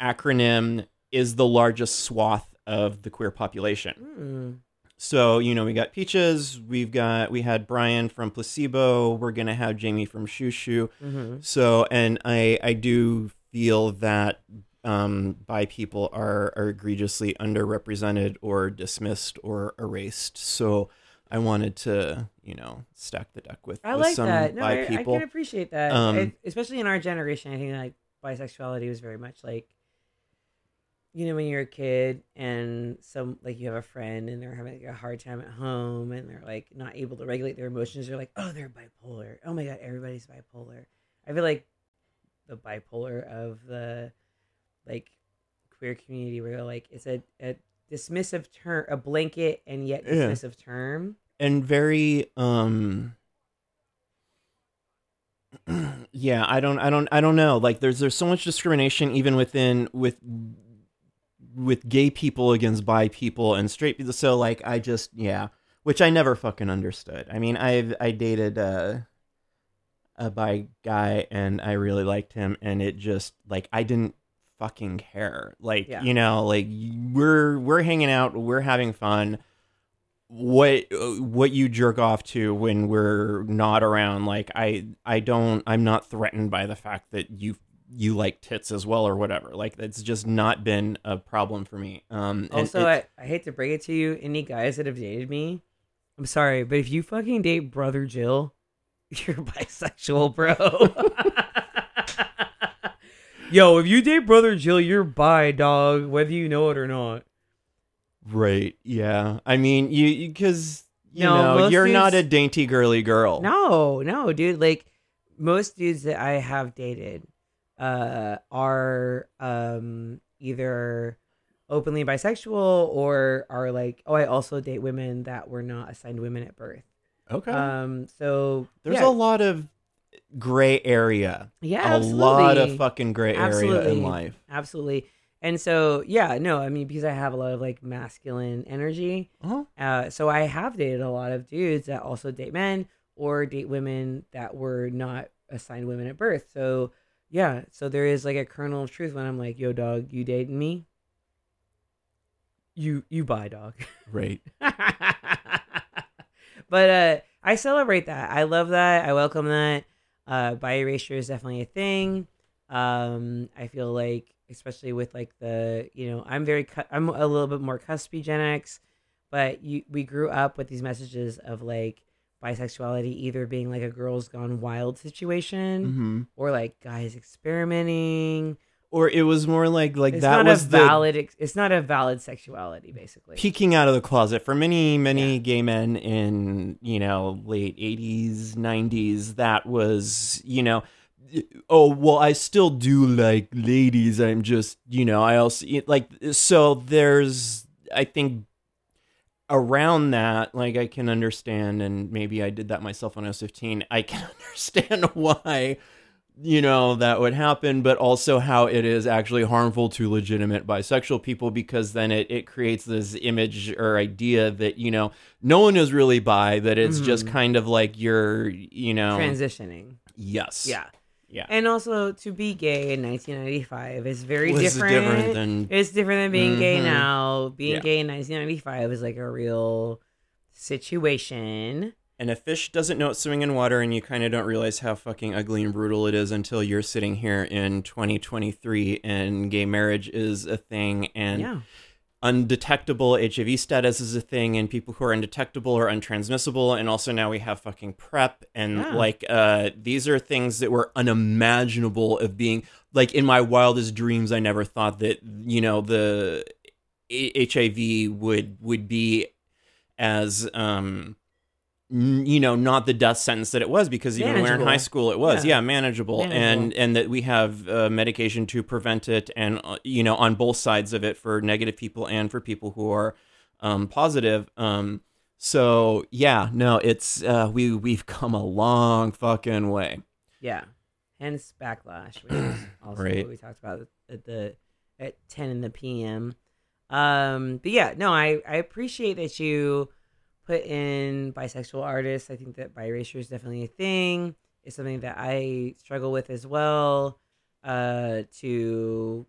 acronym is the largest swath of the queer population. Mm. So, you know, we got Peaches, we've got we had Brian from Placebo, we're gonna have Jamie from Xiu Xiu. Mhm. So and I I do feel that um bi people are are egregiously underrepresented or dismissed or erased. So I wanted to, you know, stack the deck with, I with like some that. No, bi I, I can appreciate that. Um, especially in our generation, I think like bisexuality was very much like, you know, when you're a kid and some like you have a friend and they're having like, a hard time at home and they're like not able to regulate their emotions. You're like, oh, they're bipolar. Oh my god, everybody's bipolar. I feel like the bipolar of the like queer community where like it's a, a dismissive term, a blanket and yet Yeah. dismissive term. and very um yeah i don't i don't i don't know like there's there's so much discrimination even within with with gay people against bi people and straight people. So like i just yeah. Which i never fucking understood. I mean i've i dated uh a bi guy and i really liked him and it just like i didn't fucking care. Like Yeah. you know like we're we're hanging out we're having fun. What what you jerk off to when we're not around like i i don't i'm not threatened by the fact that you you like tits as well or whatever like it's just not been a problem for me um Also, I, I hate to break it to you, any guys that have dated me, I'm sorry, but if you fucking date brother Jill, you're bisexual, bro. Yo, if you date brother Jill, you're bi, dog, whether you know it or not. right yeah i mean you because you, No, know you're not a dainty girly girl No, no, dude. Like most dudes that I have dated uh are um either openly bisexual or are like, oh, I also date women that were not assigned women at birth. okay Um so there's yeah. a lot of gray area Yeah, a lot of fucking gray area Absolutely. in life Absolutely. And so, yeah, no, I mean, because I have a lot of like masculine energy. Uh-huh. Uh, so I have dated a lot of dudes that also date men or date women that were not assigned women at birth. So, yeah, so there is like a kernel of truth when I'm like, yo, dog, you dating me? You, you buy, dog. right but uh I celebrate that. I love that. I welcome that. Uh bi erasure is definitely a thing. Um I feel like especially with like the, you know, I'm very cu- I'm a little bit more cuspy Gen X, but you we grew up with these messages of like bisexuality either being like a girls gone wild situation hmm or like guys experimenting. or it was more like like it's that was a the valid ex- it's not a valid sexuality basically. peeking out of the closet for many many gay men in you know late 80s 90s that was you know oh well i still do like ladies i'm just you know i also like so there's i think around that like i can understand and maybe i did that myself when i was 15 i can understand why you know that would happen but also how it is actually harmful to legitimate bisexual people because then it, it creates this image or idea that you know no one is really bi that it's just Mhm. kind of like you're you know Transitioning. yes Yeah. Yeah And also to be gay in 1995 is very Was different. different than- it's different than being gay Mhm. now. Being Yeah. gay in 1995 is like a real situation. and a fish doesn't know it's swimming in water and you kind of don't realize how fucking ugly and brutal it is until you're sitting here in 2023 and gay marriage is a thing and Yeah. Undetectable HIV status is a thing, and people who are undetectable are untransmissible, and also now we have fucking PrEP, and Yeah. like uh, these are things that were unimaginable of being like in my wildest dreams. I never thought that you know the A- HIV would would be as um you know not the death sentence that it was because even when we were in high school it was Yeah. yeah, manageable, and and that we have uh, medication to prevent it and uh, you know on both sides of it for negative people and for people who are um positive um so yeah no it's uh we we've come a long fucking way Yeah. hence backlash, which is also Right. what we talked about at the at ten in the PM. Um, but yeah, no, I I appreciate that you put in bisexual artists. I think that bi erasure is definitely a thing. It's something that I struggle with as well. Uh, to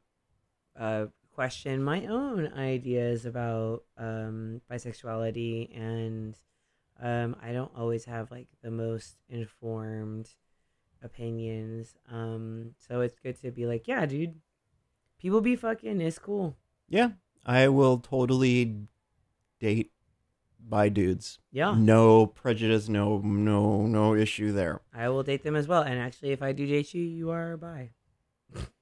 uh, question my own ideas about um, bisexuality, and um, I don't always have like the most informed opinions. Um, so it's good to be like, yeah, dude, people be fucking. It's cool. Yeah, I will totally date by dudes. Yeah. No prejudice, no no no issue there. I will date them as well. And actually, if I do date you, you are bi.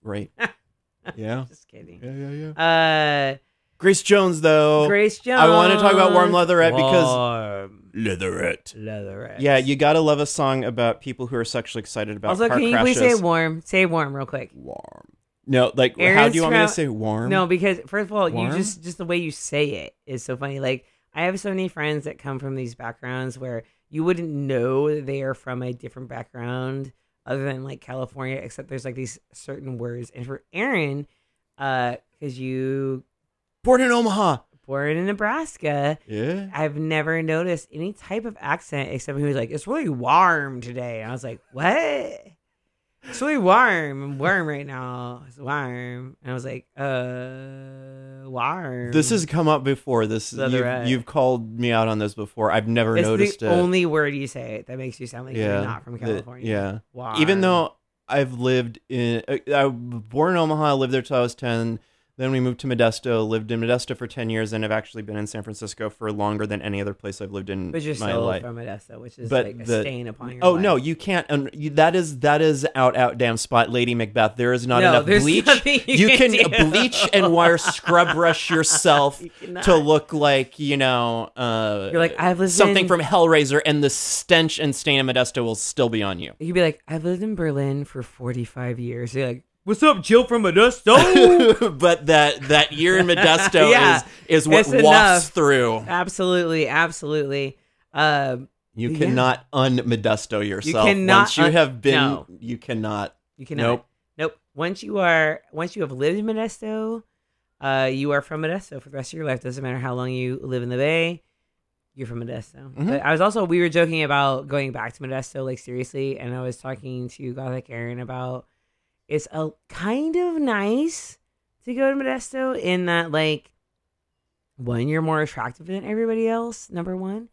Right. yeah. Just kidding. Yeah, yeah, yeah. Uh, Grace Jones though. Grace Jones. I want to talk about Warm Leatherette because Warm Leatherette. Leatherette. Yeah, you gotta love a song about people who are sexually excited about Also, car can you crashes. please say warm? Say warm real quick. warm? No, like how do you want me to say warm? No, because first of all, you just just the way you say it is so funny. Like I have so many friends that come from these backgrounds where you wouldn't know that they are from a different background other than like California, except there's like these certain words. And for Aaron, uh, because you born in Omaha. born in Nebraska, Yeah. I've never noticed any type of accent except when he was like, "It's really warm today." And I was like, "What?" It's really warm. I'm warm right now. It's warm. And I was like, "Uh, warm." This has come up before. This you've, you've called me out on this before. I've never it's noticed the it. only word you say that makes you sound like yeah, you're not from the- California. yeah. Warm. Even though I've lived in, I was born in Omaha. I lived there till I was ten. Then we moved to Modesto. Lived in Modesto for ten years, and have actually been in San Francisco for longer than any other place I've lived in but you're my still life. from Modesto, which is But like a stain upon your Oh life. no, you can't. Um, you, that is that is out out damn spot, Lady Macbeth. There is not No, enough there's bleach. nothing you can can do. bleach and wire scrub brush yourself cannot. to look like you know. Uh, You're like, I've lived something in- from Hellraiser, and the stench and stain of Modesto will still be on you. You'd be like, I've lived in Berlin for 45 years. You're like, What's up, Jill from Modesto? but that that year in Modesto Yeah, is is what wafts enough. through. absolutely, absolutely. Um, You Yeah. cannot un-Modesto yourself. cannot Once you un- have been, no. you cannot. you cannot. Nope. Nope. Once you are, once you have lived in Modesto, uh, you are from Modesto for the rest of your life. Doesn't matter how long you live in the Bay. You're from Modesto. Mhm. But I was also we were joking about going back to Modesto, like seriously, and I was talking to Gothic Aaron about it's a kind of nice to go to Modesto in that like one, you're more attractive than everybody else, number one.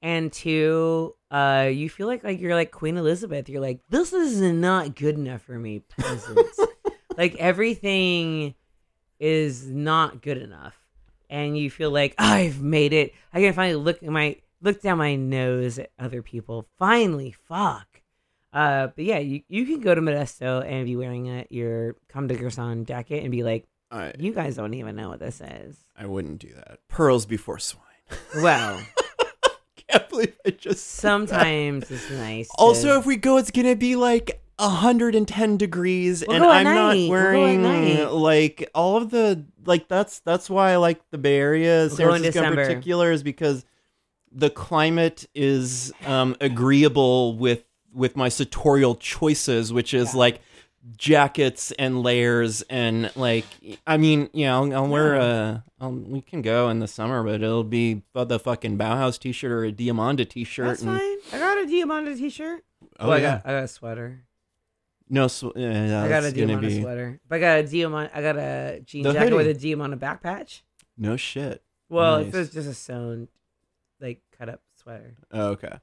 And two, uh, you feel like like you're like Queen Elizabeth. You're like, this is not good enough for me, peasants. like everything is not good enough. And you feel like I've made it. I can finally look at my look down my nose at other people. Finally, fuck. Uh, but yeah, you, you can go to Modesto and be wearing a, your Comme des Garçons jacket and be like, I you guys don't even know what this is. I wouldn't do that. Pearls before swine. Well, Can't believe I just. said that. sometimes it's nice. to- Also, if we go, it's gonna be like 110 degrees, We'll and I'm night. not We'll wearing like all of the like. That's that's why I like the Bay Area, San go in Francisco in December. particular, is because the climate is um, agreeable with with my sartorial choices, which is like jackets and layers and like I mean, you know, I'll, I'll wear a. I'll, we can go in the summer, but it'll be the fucking Bauhaus t-shirt or a Diamanda t-shirt. That's and, fine. I got a Diamanda t-shirt. Oh, Well, I yeah. got I got a sweater. No, sw- yeah, I got a Diamanda be sweater. But I got a Diamanda. I got a jean The jacket with a hoodie. Diamanda back patch. no shit. Well, Nice. it's just a sewn, like cut up sweater. Oh, okay.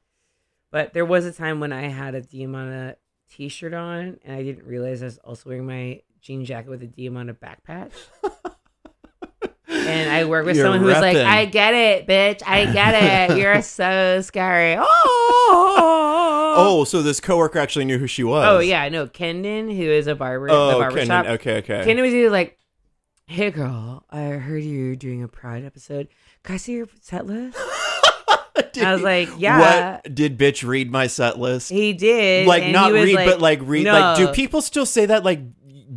But there was a time when I had a Diamanda t-shirt on, and I didn't realize I was also wearing my jean jacket with a Diamanda back patch. and I work with You're someone who was like, "I get it, bitch. I get it. You're so scary." Oh, Oh, so this coworker actually knew who she was. oh yeah, I know Kendon, who is a barber. at the Oh, barber Kendon. shop. Okay, okay. Kendon was either like, "Hey, girl, I heard you're doing a Pride episode. Can I see your set list?" I was like, "Yeah." What did bitch read my set list? He did, like not read, like, but like read. Like, do people still say that? Like,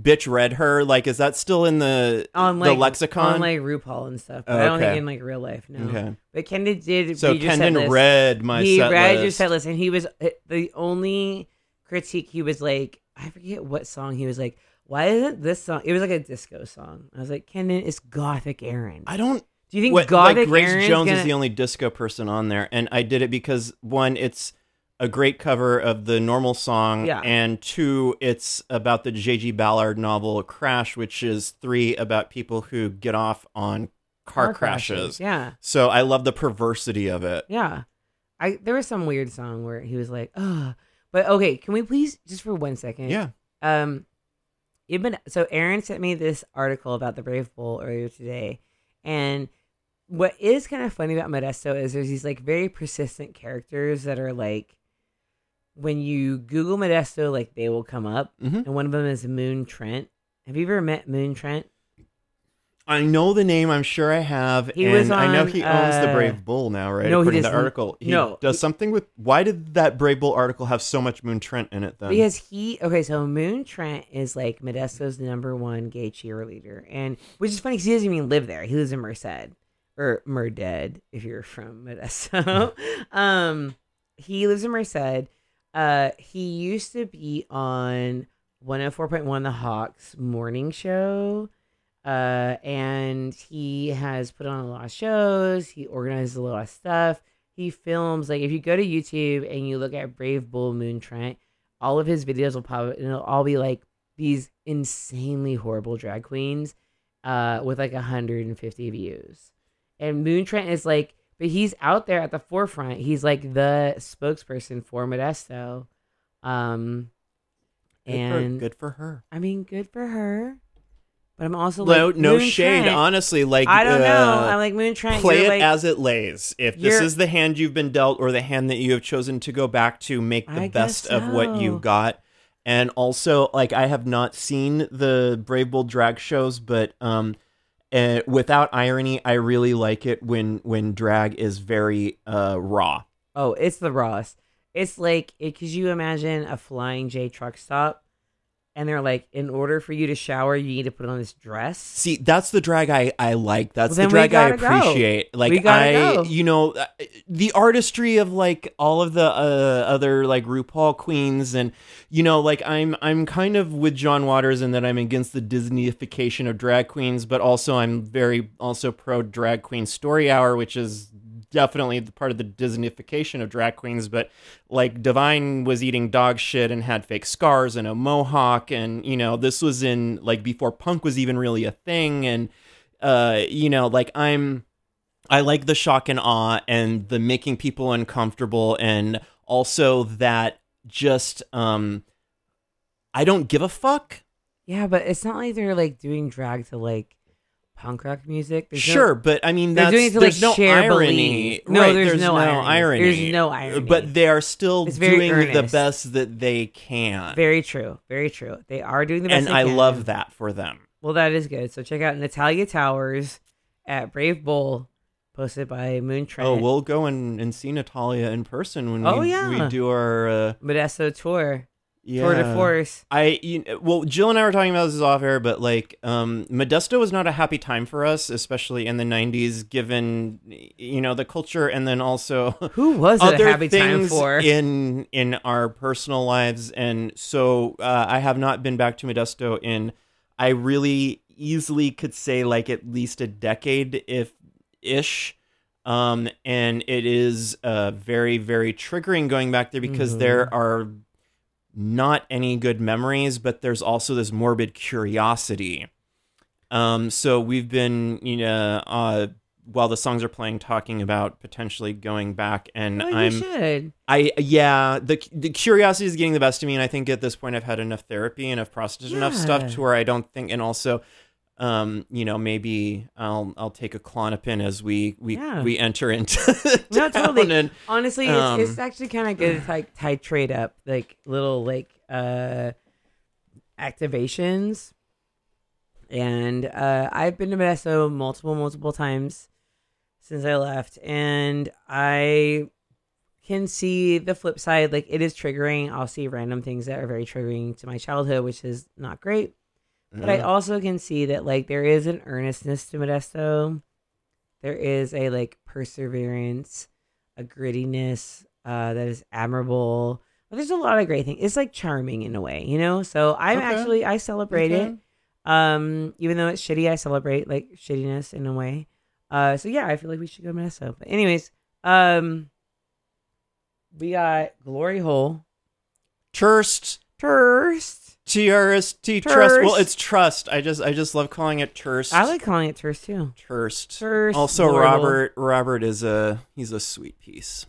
bitch read her. Like, is that still in the on the lexicon? on like RuPaul and stuff. But Oh, I don't okay. think in like real life, no. Okay. But Kendon did. so read Kendon list. read my he read list. your set list, and he was eh, the only critique. He was like, I forget what song he was like. Why isn't this song? It was like a disco song. I was like, Kenan, it's Gothic Aaron. I don't. Do you think what, like Grace Aaron's Jones gonna- is the only disco person on there, and I did it because one, it's a great cover of the normal song, Yeah. and two, it's about the J.G. Ballard novel Crash, which is three about people who get off on car, Car crashes, crashes. yeah. So I love the perversity of it. Yeah. I there was some weird song where he was like, "Ugh." But okay, can we please just for one second? Yeah. Um Ibn so Aaron sent me this article about the Brave Bull earlier today. And what is kind of funny about Modesto is there's these like very persistent characters that are like when you Google Modesto, like they will come up. Mhm. And one of them is Moon Trent. Have you ever met Moon Trent? I know the name. I'm sure I have. He and was I know he owns the uh, Brave Bull now, right? no, he According the doesn't. article. He No, does he- something with. Why did that Brave Bull article have so much Moon Trent in it then? Because he okay, so Moon Trent is like Modesto's number one gay cheerleader, and which is funny because he doesn't even live there. He lives in Merced or Merded if you're from Modesto. um, he lives in Merced. Uh, he used to be on 104.1 The Hawks morning show. Uh, and he has put on a lot of shows. He organizes a lot of stuff. He films like if you go to YouTube and you look at Brave Bull Moon Trent, all of his videos will pop up and it'll all be like these insanely horrible drag queens, uh, with like 150 views. And Moon Trent is like, but he's out there at the forefront. He's like the spokesperson for Modesto. Um, Good for- and good for her. I mean, good for her. But I'm also no, like no Moon shade. Trent. Honestly, like I don't know. uh, I'm like Moon Trent. Play it like, as it lays. If this is the hand you've been dealt, or the hand that you have chosen to go back to, make the I best of what you got. And also, like I have not seen the Brave Bull drag shows, but um, uh, without irony, I really like it when when drag is very uh raw. Oh, it's the rawest. It's like because you imagine a flying J truck stop, and they're like, in order for you to shower, you need to put on this dress. See, that's the drag I, I like. That's Well, the drag I gotta go. appreciate. Like I, go. you know, uh, the artistry of like all of the uh, other like RuPaul queens, and you know, like I'm I'm kind of with John Waters in that I'm against the Disneyification of drag queens, but also I'm very also pro drag queen story hour, which is definitely part of the Disneyification of drag queens. But like Divine was eating dog shit and had fake scars and a mohawk, and you know, this was in like before punk was even really a thing, and uh, you know, like I'm. I like the shock and awe and the making people uncomfortable and also that just um I don't give a fuck. Yeah, but it's not like they're like doing drag to like punk rock music. There's no- sure, but I mean that's doing it to, there's like, no share irony. No, Right, there's no irony. irony. There's no irony. But they are still doing the best that they can. Very true. Very true. They are doing the best. and they I can. love that for them. Well, that is good. So check out Natalia Towers at Brave Bull, posted by Moon Trent. Oh, we'll go and, and see Natalia in person when Oh, we, yeah. we do our uh, Modesto tour. Yeah. Tour de force. I you well, Jill and I were talking about this off air, but like, um, Modesto was not a happy time for us, especially in the '90s, given you know the culture, and then also Who was it a happy time things for? in in our personal lives, and so uh, I have not been back to Modesto in. I really easily could say like at least a decade, if ish. Um, and it is uh, very, very triggering going back there because Mhm. there are not any good memories, but there's also this morbid curiosity. Um, so we've been, you know, uh, while the songs are playing, talking about potentially going back, and Oh, I'm, should. I, yeah, the the curiosity is getting the best of me, and I think at this point I've had enough therapy and I've processed enough stuff to where I don't think, and also. Um, you know, maybe I'll I'll take a Klonopin as we we Yeah. we enter into No, totally. and Honestly, um, it's, it's actually kind of good to like titrate up like little like uh activations. And uh I've been to Modesto multiple, multiple times since I left, and I can see the flip side. Like it is triggering. I'll see random things that are very triggering to my childhood, which is not great. But I Mhm. also can see that like there is an earnestness to Modesto. There is a like perseverance, a grittiness uh, that is admirable. But there's a lot of great things. It's like charming in a way, you know. So I'm Okay. actually I celebrate Okay. it. Um, even though it's shitty, I celebrate like shittiness in a way. Uh, so yeah, I feel like we should go Mesa. But anyways, um, we got Glory Hole. Turst. Turst. T R S T trust. Well, it's trust. I just I just love calling it Turst. I like calling it Turst too. Turst. Turst, Also, Hole. Robert. Robert is a he's a sweet piece.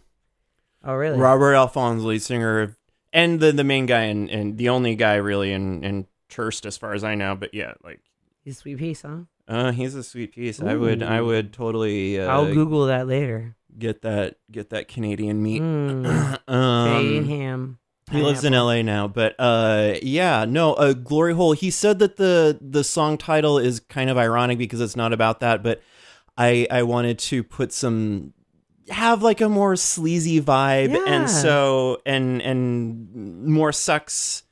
Oh really? Robert Alfons, lead singer, of- and the the main guy and and the only guy really in in Turst as far as I know. But yeah, like He's a sweet piece, huh? uh, he's a sweet piece. I would I would totally. Uh, I'll Google that later. get that get that Canadian meat. Mm. um, Canadian ham. He lives in. LA now, but uh yeah, no, uh Glory Hole. He said that the the song title is kind of ironic because it's not about that, but I I wanted to put some have like a more sleazy vibe Yeah. and so and and more sex,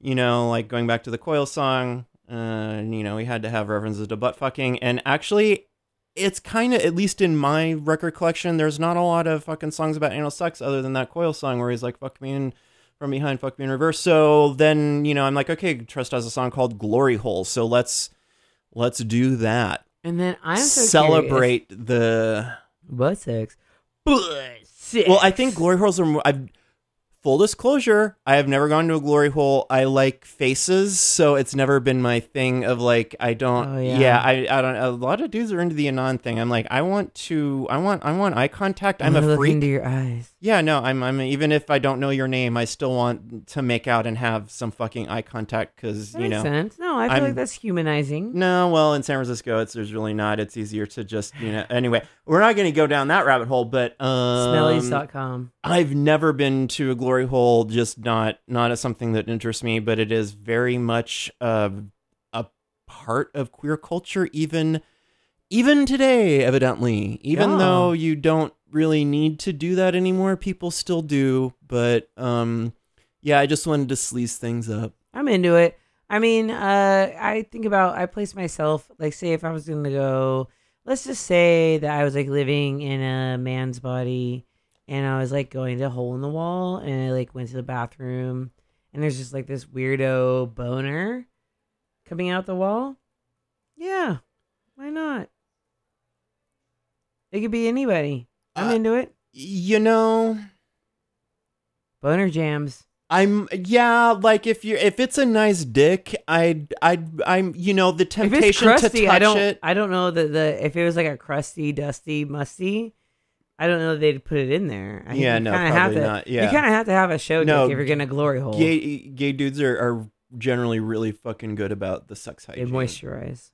you know, like going back to the Coil song, uh you know, we had to have references to butt fucking and actually it's kind of at least in my record collection there's not a lot of fucking songs about anal sex other than that coil song where he's like fuck me in from behind fuck me in reverse so then you know i'm like okay trust has a song called glory hole so let's let's do that And then I'm so celebrate the butt sex. Butt sex. well i think glory holes are more i've full disclosure i have never gone to a glory hole i like faces so it's never been my thing of like i don't Oh, yeah. yeah. i i don't a lot of dudes are into the anon thing i'm like i want to i want i want eye contact i'm I'm a freak into your eyes. Yeah, no, I'm I'm even if I don't know your name, I still want to make out and have some fucking eye contact because That you makes know. sense. No, I feel I'm- like that's humanizing. No, well, in San Francisco, it's there's really not. It's easier to just you know. Anyway, we're not going to go down that rabbit hole, but um, Smellies.com. I've never been to a glory hole, just not not as something that interests me, but it is very much uh, a part of queer culture, even even today, evidently. Even Yeah. though you don't really need to do that anymore, people still do. But um, yeah, I just wanted to sleaze things up. I'm into it. I mean, uh, I think about I place myself like say if I was gonna go, let's just say that I was like living in a man's body, and I was like going to a hole in the wall, and I like went to the bathroom, and there's just like this weirdo boner coming out the wall. Yeah, why not? It could be anybody. I'm Uh, into it. You know, Boner jams. I'm yeah, like if you if it's a nice dick, I'd I'd I'm you know the temptation crusty, to touch I don't. it. I don't know that the if it was like a crusty, dusty, musty. I don't know they'd put it in there. I think Yeah, you no, kinda have probably to, not. Yeah. you kind of have to have a show No, dick if you're gonna glory hole. Gay gay dudes are, are generally really fucking good about the sex they hygiene. moisturize.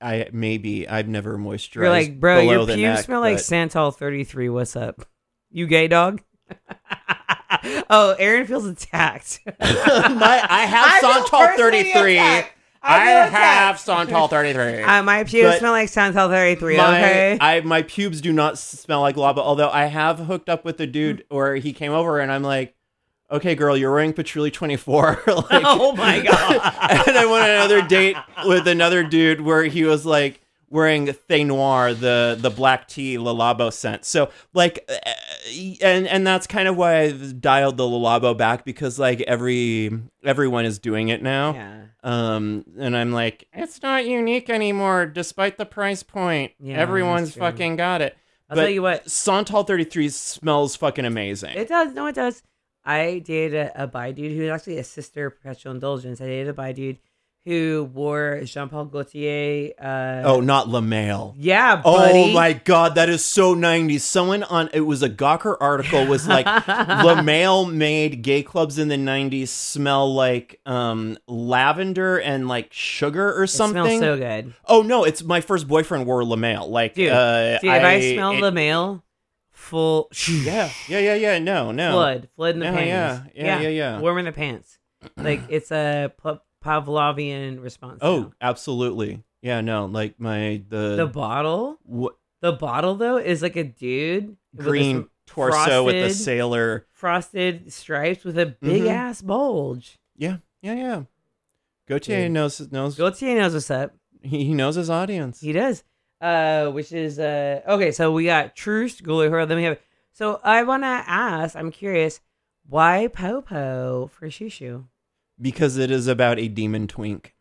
I maybe I've never moisturized. You're like, bro, below your pubes neck, smell like but- Santal 33. What's up? You gay dog? oh, Aaron feels attacked. My, I have I Santal 33. attacked. I, I have Santal 33. uh, my pubes But smell like Santal 33. my, okay. I my pubes do not smell like lava. Although I have hooked up with a dude where he came over and I'm like, okay, girl, you're wearing Patchouli 24. like, oh my god. and I went on another date with another dude where he was like wearing Thé Noir, the the black tea Le Labo scent. So like, uh, and and that's kind of why I dialed the Le Labo back because like every everyone is doing it now. Yeah. Um, and I'm like, it's not unique anymore, despite the price point. Yeah, Everyone's fucking got it. I'll But tell you what. Santal 33 smells fucking amazing. It does. No, it does. I dated a, a bi dude who was actually a sister perpetual indulgence. I dated a bi dude who wore Jean Paul Gaultier. Uh, oh, not Le Male. yeah, Oh my god, that is so 90s. Someone on it was a Gawker article was like Le Male made gay clubs in the 90s smell like um lavender and like sugar or It something. smells so good, oh no, it's my first boyfriend wore Le Male. Like dude. uh dude, if I, smell it- male, full Yeah, yeah, yeah, yeah. No, no. flood, flood in the Yeah, pants. yeah, yeah, yeah, yeah. warm in the pants. Like it's a Pa- Pavlovian response. Oh, now. absolutely. Yeah, no, like my the, the bottle. what The bottle though is like a dude with green torso with the frosted- sailor. frosted stripes with a big Mhm. ass bulge. Yeah, yeah, yeah. Gaultier Dude. knows knows Gaultier knows what's up. he, he knows his audience. He does. Uh, which is uh okay. So we got Truce, Gully Hurl. Then we have. So I want to ask. I'm curious. Why Poe Poe for Xiu Xiu? Because it is about a demon twink.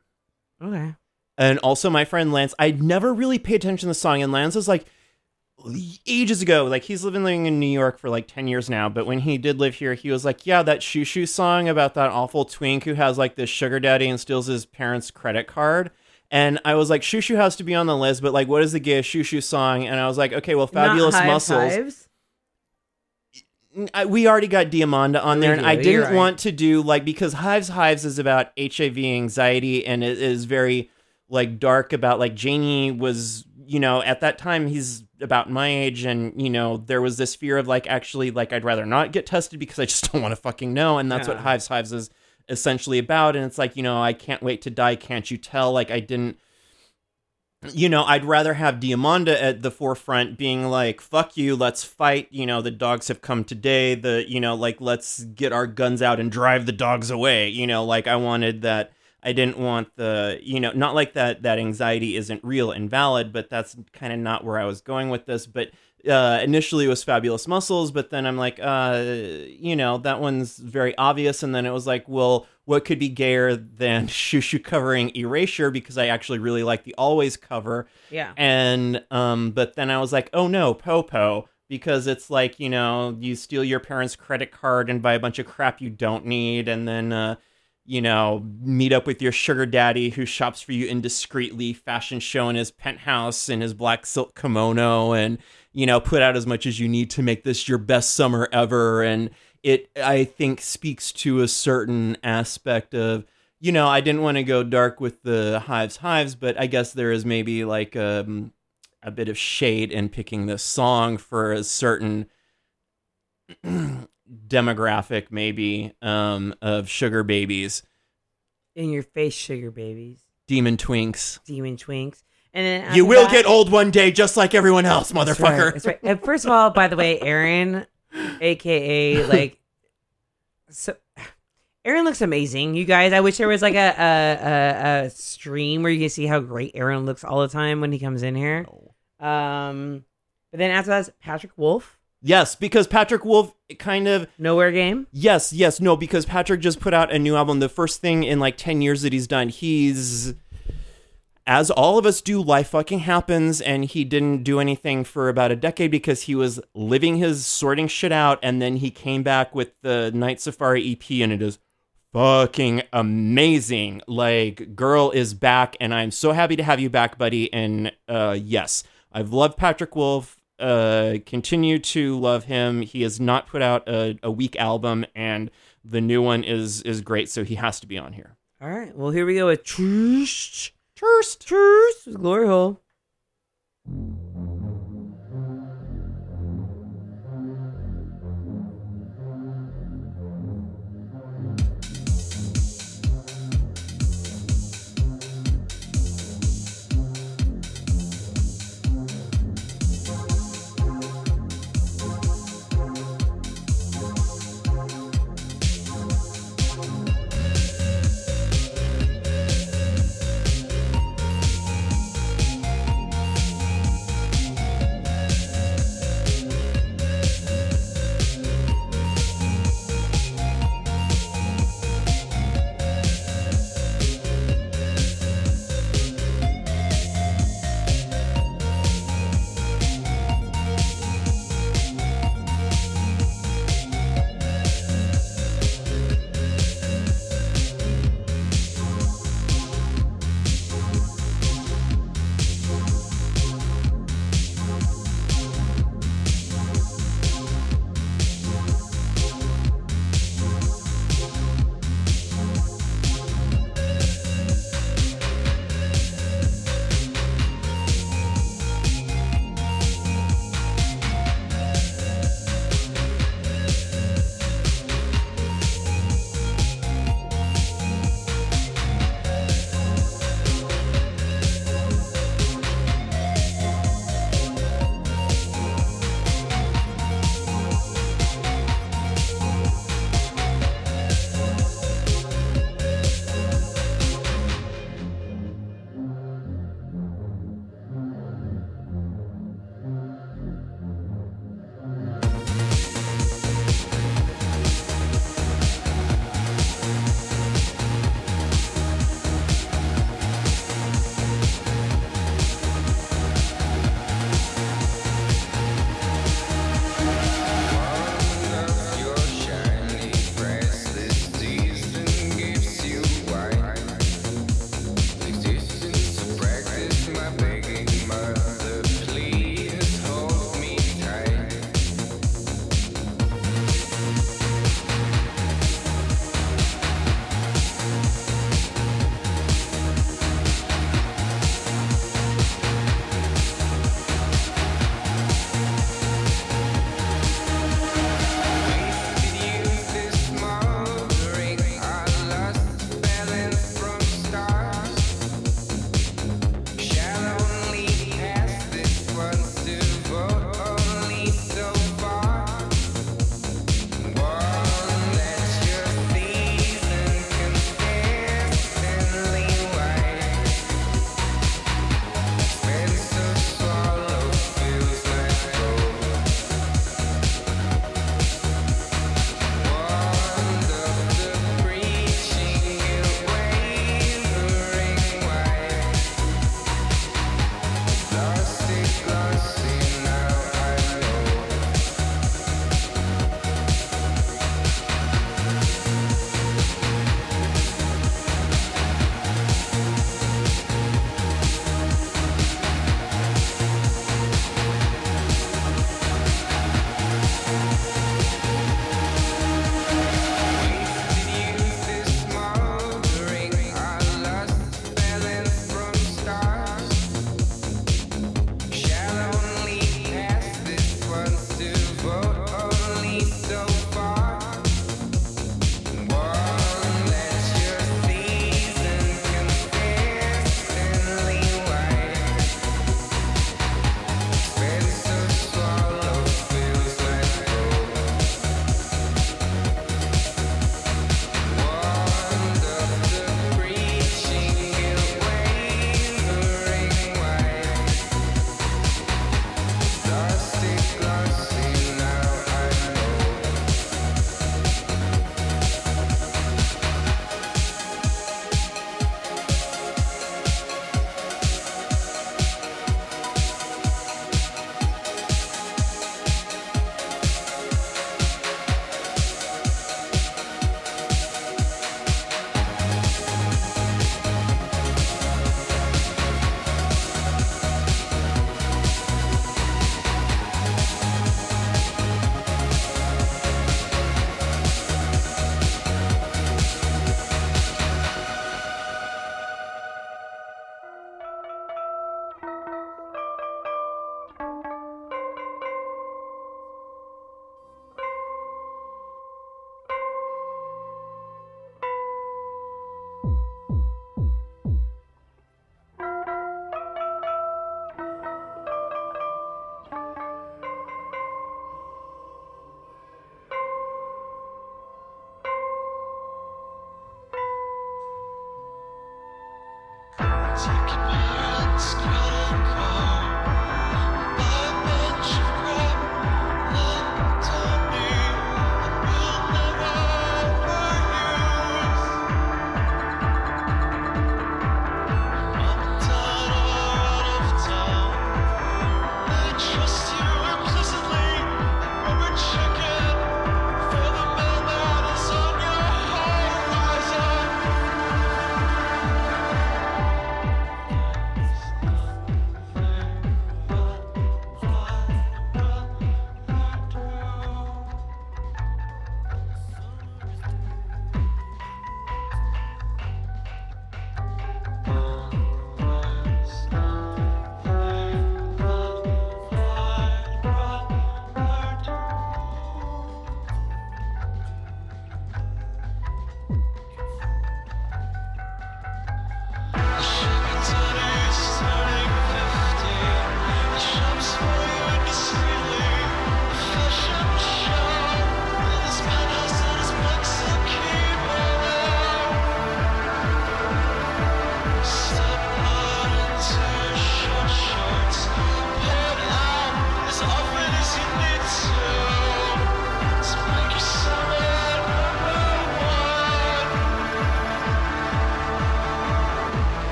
Okay. And also, my friend Lance, I never really paid attention to the song. And Lance is like ages ago, like he's living in New York for like 10 years now. But when he did live here, he was like, Yeah, that Xiu Xiu song about that awful twink who has like this sugar daddy and steals his parents' credit card. And I was like, Xiu Xiu has to be on the list, but like, what is the gay Xiu Xiu song? And I was like, Okay, well, Fabulous Muscles. Hives? I, we already got Diamanda on there, and I didn't right. want to do like because Hives Hives is about HIV anxiety, and it is very like dark about like Jamie was, you know, at that time he's about my age, and you know there was this fear of like actually like I'd rather not get tested because I just don't want to fucking know, and that's what Hives Hives is essentially about, and it's like you know I can't wait to die, can't you tell? Like I didn't you know, I'd rather have Diamanda at the forefront being like, fuck you, let's fight. You know, the dogs have come today. The, you know, like, let's get our guns out and drive the dogs away. You know, like, I wanted that. I didn't want the, you know, not like that, that anxiety isn't real and valid, but that's kind of not where I was going with this. But uh, initially it was Fabulous Muscles, but then I'm like, uh, you know, that one's very obvious. And then it was like, well, what could be gayer than Xiu Xiu covering Erasure because I actually really like the Always cover. Yeah. And um, but then I was like, oh no, Poe Poe, because it's like you know you steal your parents' credit card and buy a bunch of crap you don't need, and then uh, you know meet up with your sugar daddy who shops for you indiscreetly, fashion show in his penthouse in his black silk kimono, and you know put out as much as you need to make this your best summer ever, and it I think speaks to a certain aspect of you know, I didn't want to go dark with the hives hives, but I guess there is maybe like um, a bit of shade in picking this song for a certain demographic, maybe um, of sugar babies, In your face, sugar babies, demon twinks. demon twinks, and then You will that- get old one day, just like everyone else, That's right, motherfucker. That's right. And first of all, by the way, Aaron, aka like, so Aaron looks amazing. You guys, I wish there was like a a, a, a stream where you can see how great Aaron looks all the time when he comes in here. Um, but then after that's Patrick Wolf, Yes, because Patrick Wolf kind of Nowhere Game. Yes, yes, no, because Patrick just put out a new album. The first thing in like 10 years that he's done, he's as all of us do, life fucking happens, and he didn't do anything for about a decade because he was living his sorting shit out, and then he came back with the Night Safari EP, and it is fucking amazing. Like, girl is back, and I'm so happy to have you back, buddy. And uh, yes, I've loved Patrick Wolf. Uh, continue to love him. He has not put out a, a weak album, and the new one is is great. So he has to be on here. All right. Well, here we go with. Trust. Trust. Glory Hole.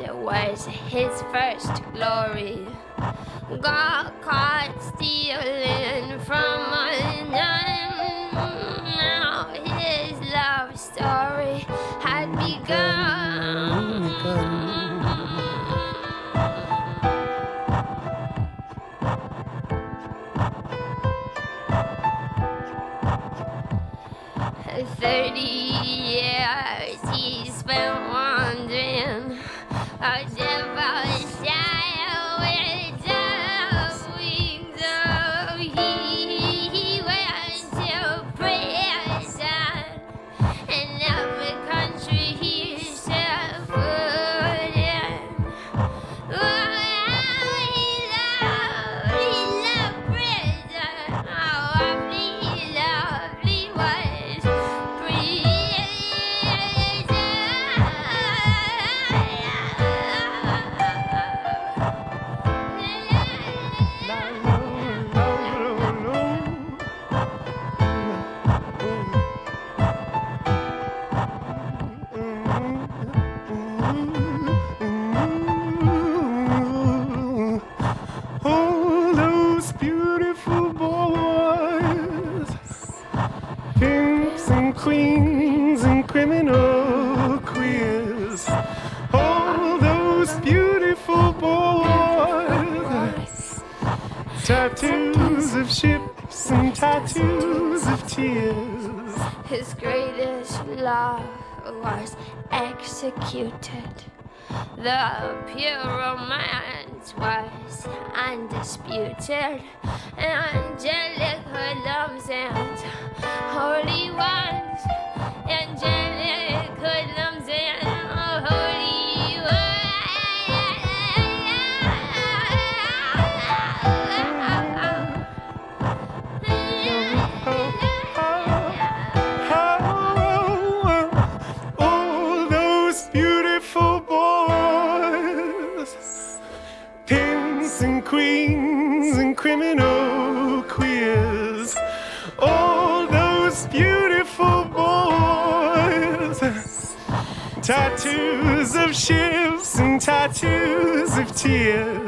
Old was his first glory. Got caught stealing from a nun. Now his love story had begun. Thirty years he spent wandering a devil's child with tattoos of tears. His greatest love was executed. The pure romance was undisputed. Angelic hoodlums and holy ones. Angelic of tears.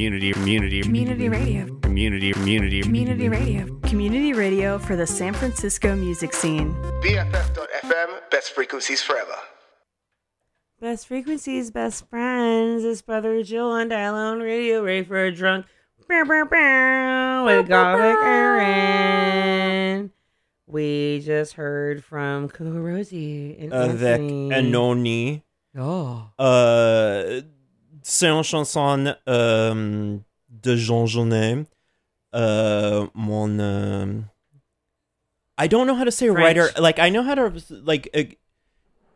Community, community, Community radio. community, community, Community radio. Community radio for the San Francisco music scene. BFF.FM, best frequencies forever. Best frequencies, best friends. It's brother Jill on Dial On Radio, ready for a drunk bow, bow, bow, with Gothic Aaron. We just heard from Coco Rosie and Avec Anohni. Oh. Euh, c'est une chanson euh, de Jean Genet. Uh, mon. um, I don't know how to say French. writer. Like, I know how to. Like, a,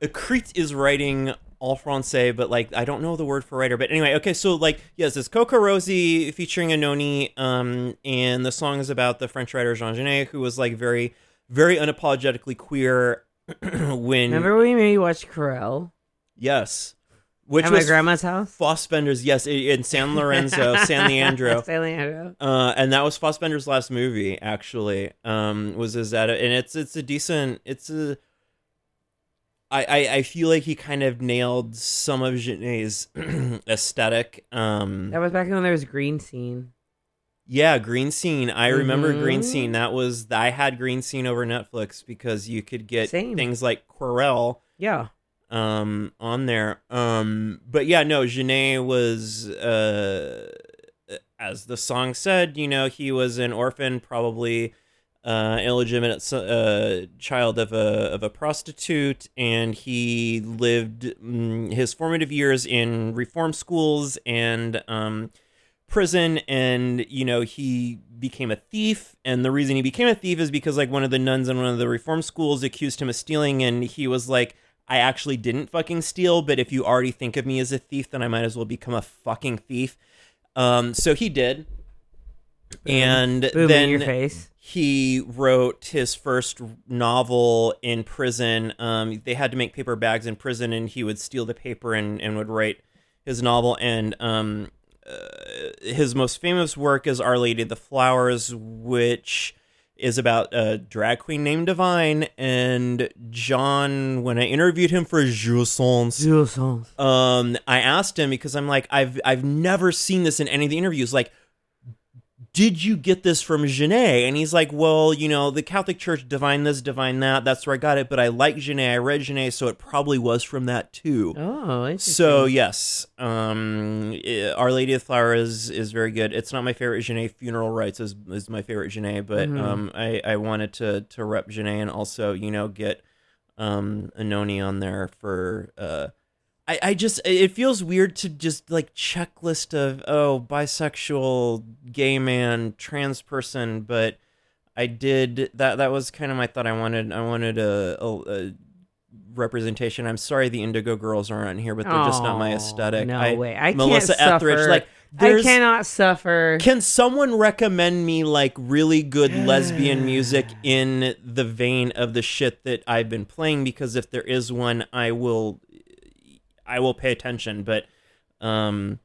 Crete is writing all français, but like, I don't know the word for writer. But anyway, okay, so like, yes, it's Coco Rosie featuring Anohni. Um, and the song is about the French writer Jean Genet, who was like very, very unapologetically queer when. Remember we maybe watched Querelle? Yes. Which At my was grandma's house? Fassbinder's, yes, in San Lorenzo, San Leandro. San Leandro. Uh, and that was Fassbinder's last movie, actually. Um, was his at and it's it's a decent. It's a. I, I, I feel like he kind of nailed some of Gene's aesthetic. Um, That was back when there was GreenCine. yeah, GreenCine. I remember Green. Scene. That was I had GreenCine over Netflix because you could get Same. things like Querelle Yeah. Um on there. Um but yeah, no, Genet was uh as the song said, you know, he was an orphan, probably uh illegitimate uh child of a of a prostitute and he lived mm, his formative years in reform schools and um prison and you know he became a thief and the reason he became a thief is because like one of the nuns in one of the reform schools accused him of stealing and he was like I actually didn't fucking steal but if you already think of me as a thief then I might as well become a fucking thief um so he did and Boom in then your face. he wrote his first novel in prison. Um, they had to make paper bags in prison, and he would steal the paper and, and would write his novel. And um, uh, his most famous work is Our Lady of the Flowers, which is about a drag queen named Divine. And John, when I interviewed him for Jouissance, Jouissance. um, I asked him because I'm like, I've I've never seen this in any of the interviews. Like, did you get this from Genet? And he's like, well, you know, the Catholic Church divine this, divine that. That's where I got it. But I like Genet. I read Genet, so it probably was from that too. Oh. So yes, um, i- Our Lady of the Flower is, is very good. It's not my favorite Genet. Funeral Rites is, is my favorite Genet, but Mhm. um, I, I wanted to to rep Genet and also you know get um Anohni on there for uh. I, I just it feels weird to just like checklist of oh bisexual gay man trans person but I did that that was kind of my thought I wanted I wanted a, a, a representation I'm sorry the Indigo Girls aren't on here but they're just not my aesthetic no I, way. I Melissa can't Etheridge suffer. like I cannot suffer. can someone recommend me like really good lesbian music in the vein of the shit that I've been playing? Because if there is one, I will, I will pay attention. But, um,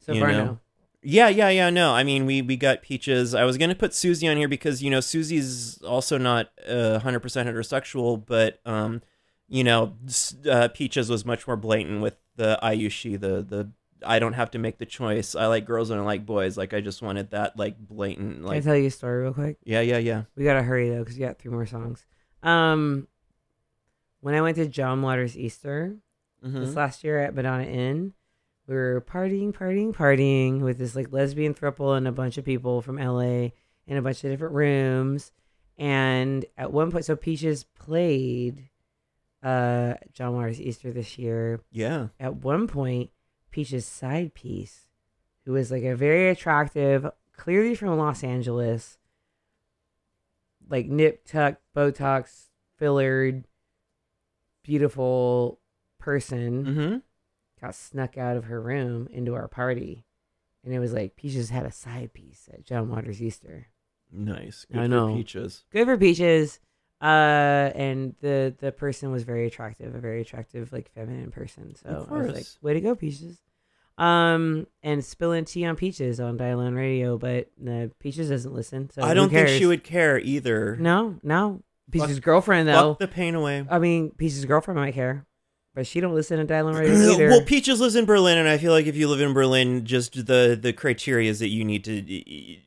So you far, know. no. Yeah, yeah, yeah. No, I mean, we we got Peaches. I was gonna put Susie on here because you know Susie's also not hundred percent heterosexual, but um, you know, uh, Peaches was much more blatant with the I use she the the I don't have to make the choice. I like girls and I like boys. Like I just wanted that like blatant Can I tell you a story real quick? Yeah, yeah, yeah. We gotta hurry though, because we got three more songs. Um, when I went to John Waters Easter this Mhm. last year at Madonna Inn, we were partying, partying, partying with this like lesbian throuple and a bunch of people from LA in a bunch of different rooms. And at one point, so Peaches played uh John Waters Easter this year. Yeah. At one point, Peaches' side piece, who was like a very attractive, clearly from Los Angeles, like nip tuck, Botox, fillered, beautiful person, Mm-hmm. got snuck out of her room into our party. And it was like Peaches had a side piece at John Waters Easter. Nice. I Good for know. Peaches. Good for Peaches. Uh, and the the person was very attractive, a very attractive, like feminine person. So Of I was like, way to go, Peaches. Um, and spilling tea on Peaches on Dial Radio, but no, Peaches doesn't listen. So I don't think she would care either. No, no. Peaches' Fuck- girlfriend fuck though. the pain away. I mean, Peaches' girlfriend might care, but she don't listen to Dial Radio either. well, Peaches lives in Berlin, and I feel like if you live in Berlin, just the the criteria is that you need to.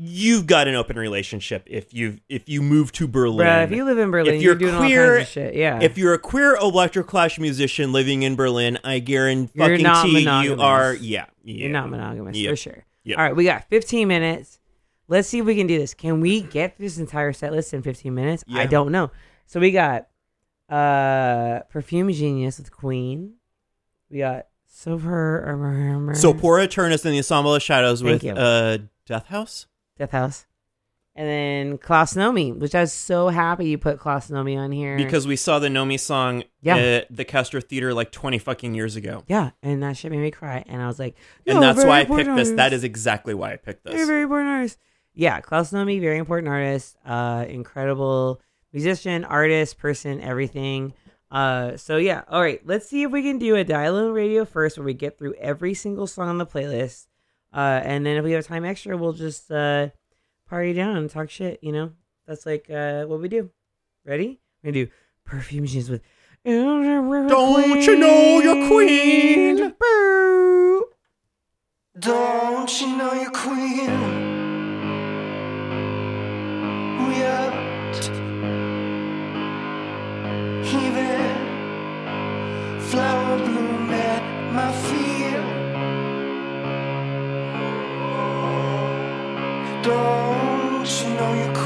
You've got an open relationship if you if you move to Berlin. Bruh, if you live in Berlin, if you're, you're doing all queer, kinds of shit, yeah. If you're a queer electroclash musician living in Berlin, I guarantee You're fucking not you are. Yeah, yeah. You're not monogamous Yep. for sure. Yep. All right, we got 15 minutes. Let's see if we can do this. Can we get this entire set list in 15 minutes? I don't know. So we got uh Perfume Genius with Queen. We got Silver So Pora Eternus in the Ensemble of Shadows Thank with you. uh, Death House. Death House. And then Klaus Nomi, which I was so happy you put Klaus Nomi on here. Because we saw the Nomi song Yeah. at the Castro Theater like 20 fucking years ago. yeah, and that shit made me cry. And I was like, And that's why I picked this. That is exactly why I picked Very, this. very important artist. Yeah, Klaus Nomi, very important artist, uh, incredible musician, artist, person, everything. Uh, so yeah, all right. Let's see if we can do a dial-in radio first, where we get through every single song on the playlist. Uh, and then if we have time extra, we'll just uh party down and talk shit. You know, that's like uh what we do. Ready? We're gonna do Perfume Genius with. Don't you know you're queen? Don't you know you're queen? We are Don't you know you're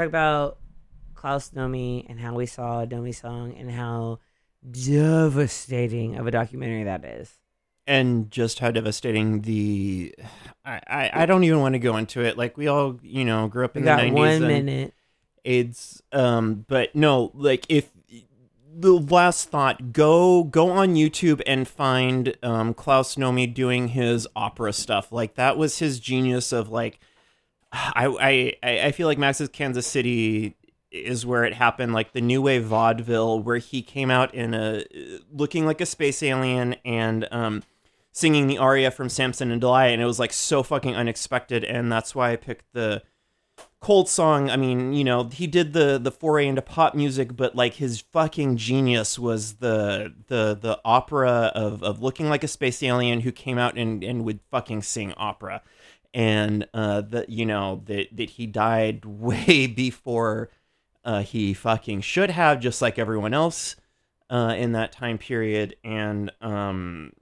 We talking about Klaus Nomi and how we saw a Nomi song and how devastating of a documentary that is. and just how devastating the I, I, I don't even want to go into it like we all you know grew up in got the 90s one minute. AIDS um but no like if the last thought go go on YouTube and find um Klaus Nomi doing his opera stuff like that was his genius of like I I I feel like Max's Kansas City is where it happened, like the new wave vaudeville, where he came out in a looking like a space alien and um, singing the aria from Samson and Delilah, and it was like so fucking unexpected, and that's why I picked the cold song. I mean, you know, he did the the foray into pop music, but like his fucking genius was the the the opera of of looking like a space alien who came out and and would fucking sing opera and uh that you know that that he died way before uh he fucking should have just like everyone else uh in that time period and um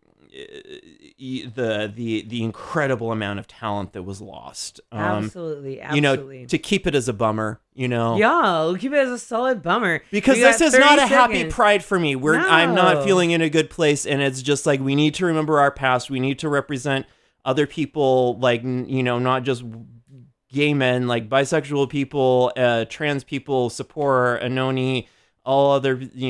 the the the incredible amount of talent that was lost um Absolutely, you know absolutely. to keep it as a bummer you know Yeah, we'll keep it as a solid bummer. because this is not a happy pride for me. We're I'm not feeling in a good place, and it's just like we need to remember our past. We need to represent other people, like you know, not just gay men, like bisexual people, uh, trans people, Sephora, Anohni, all other you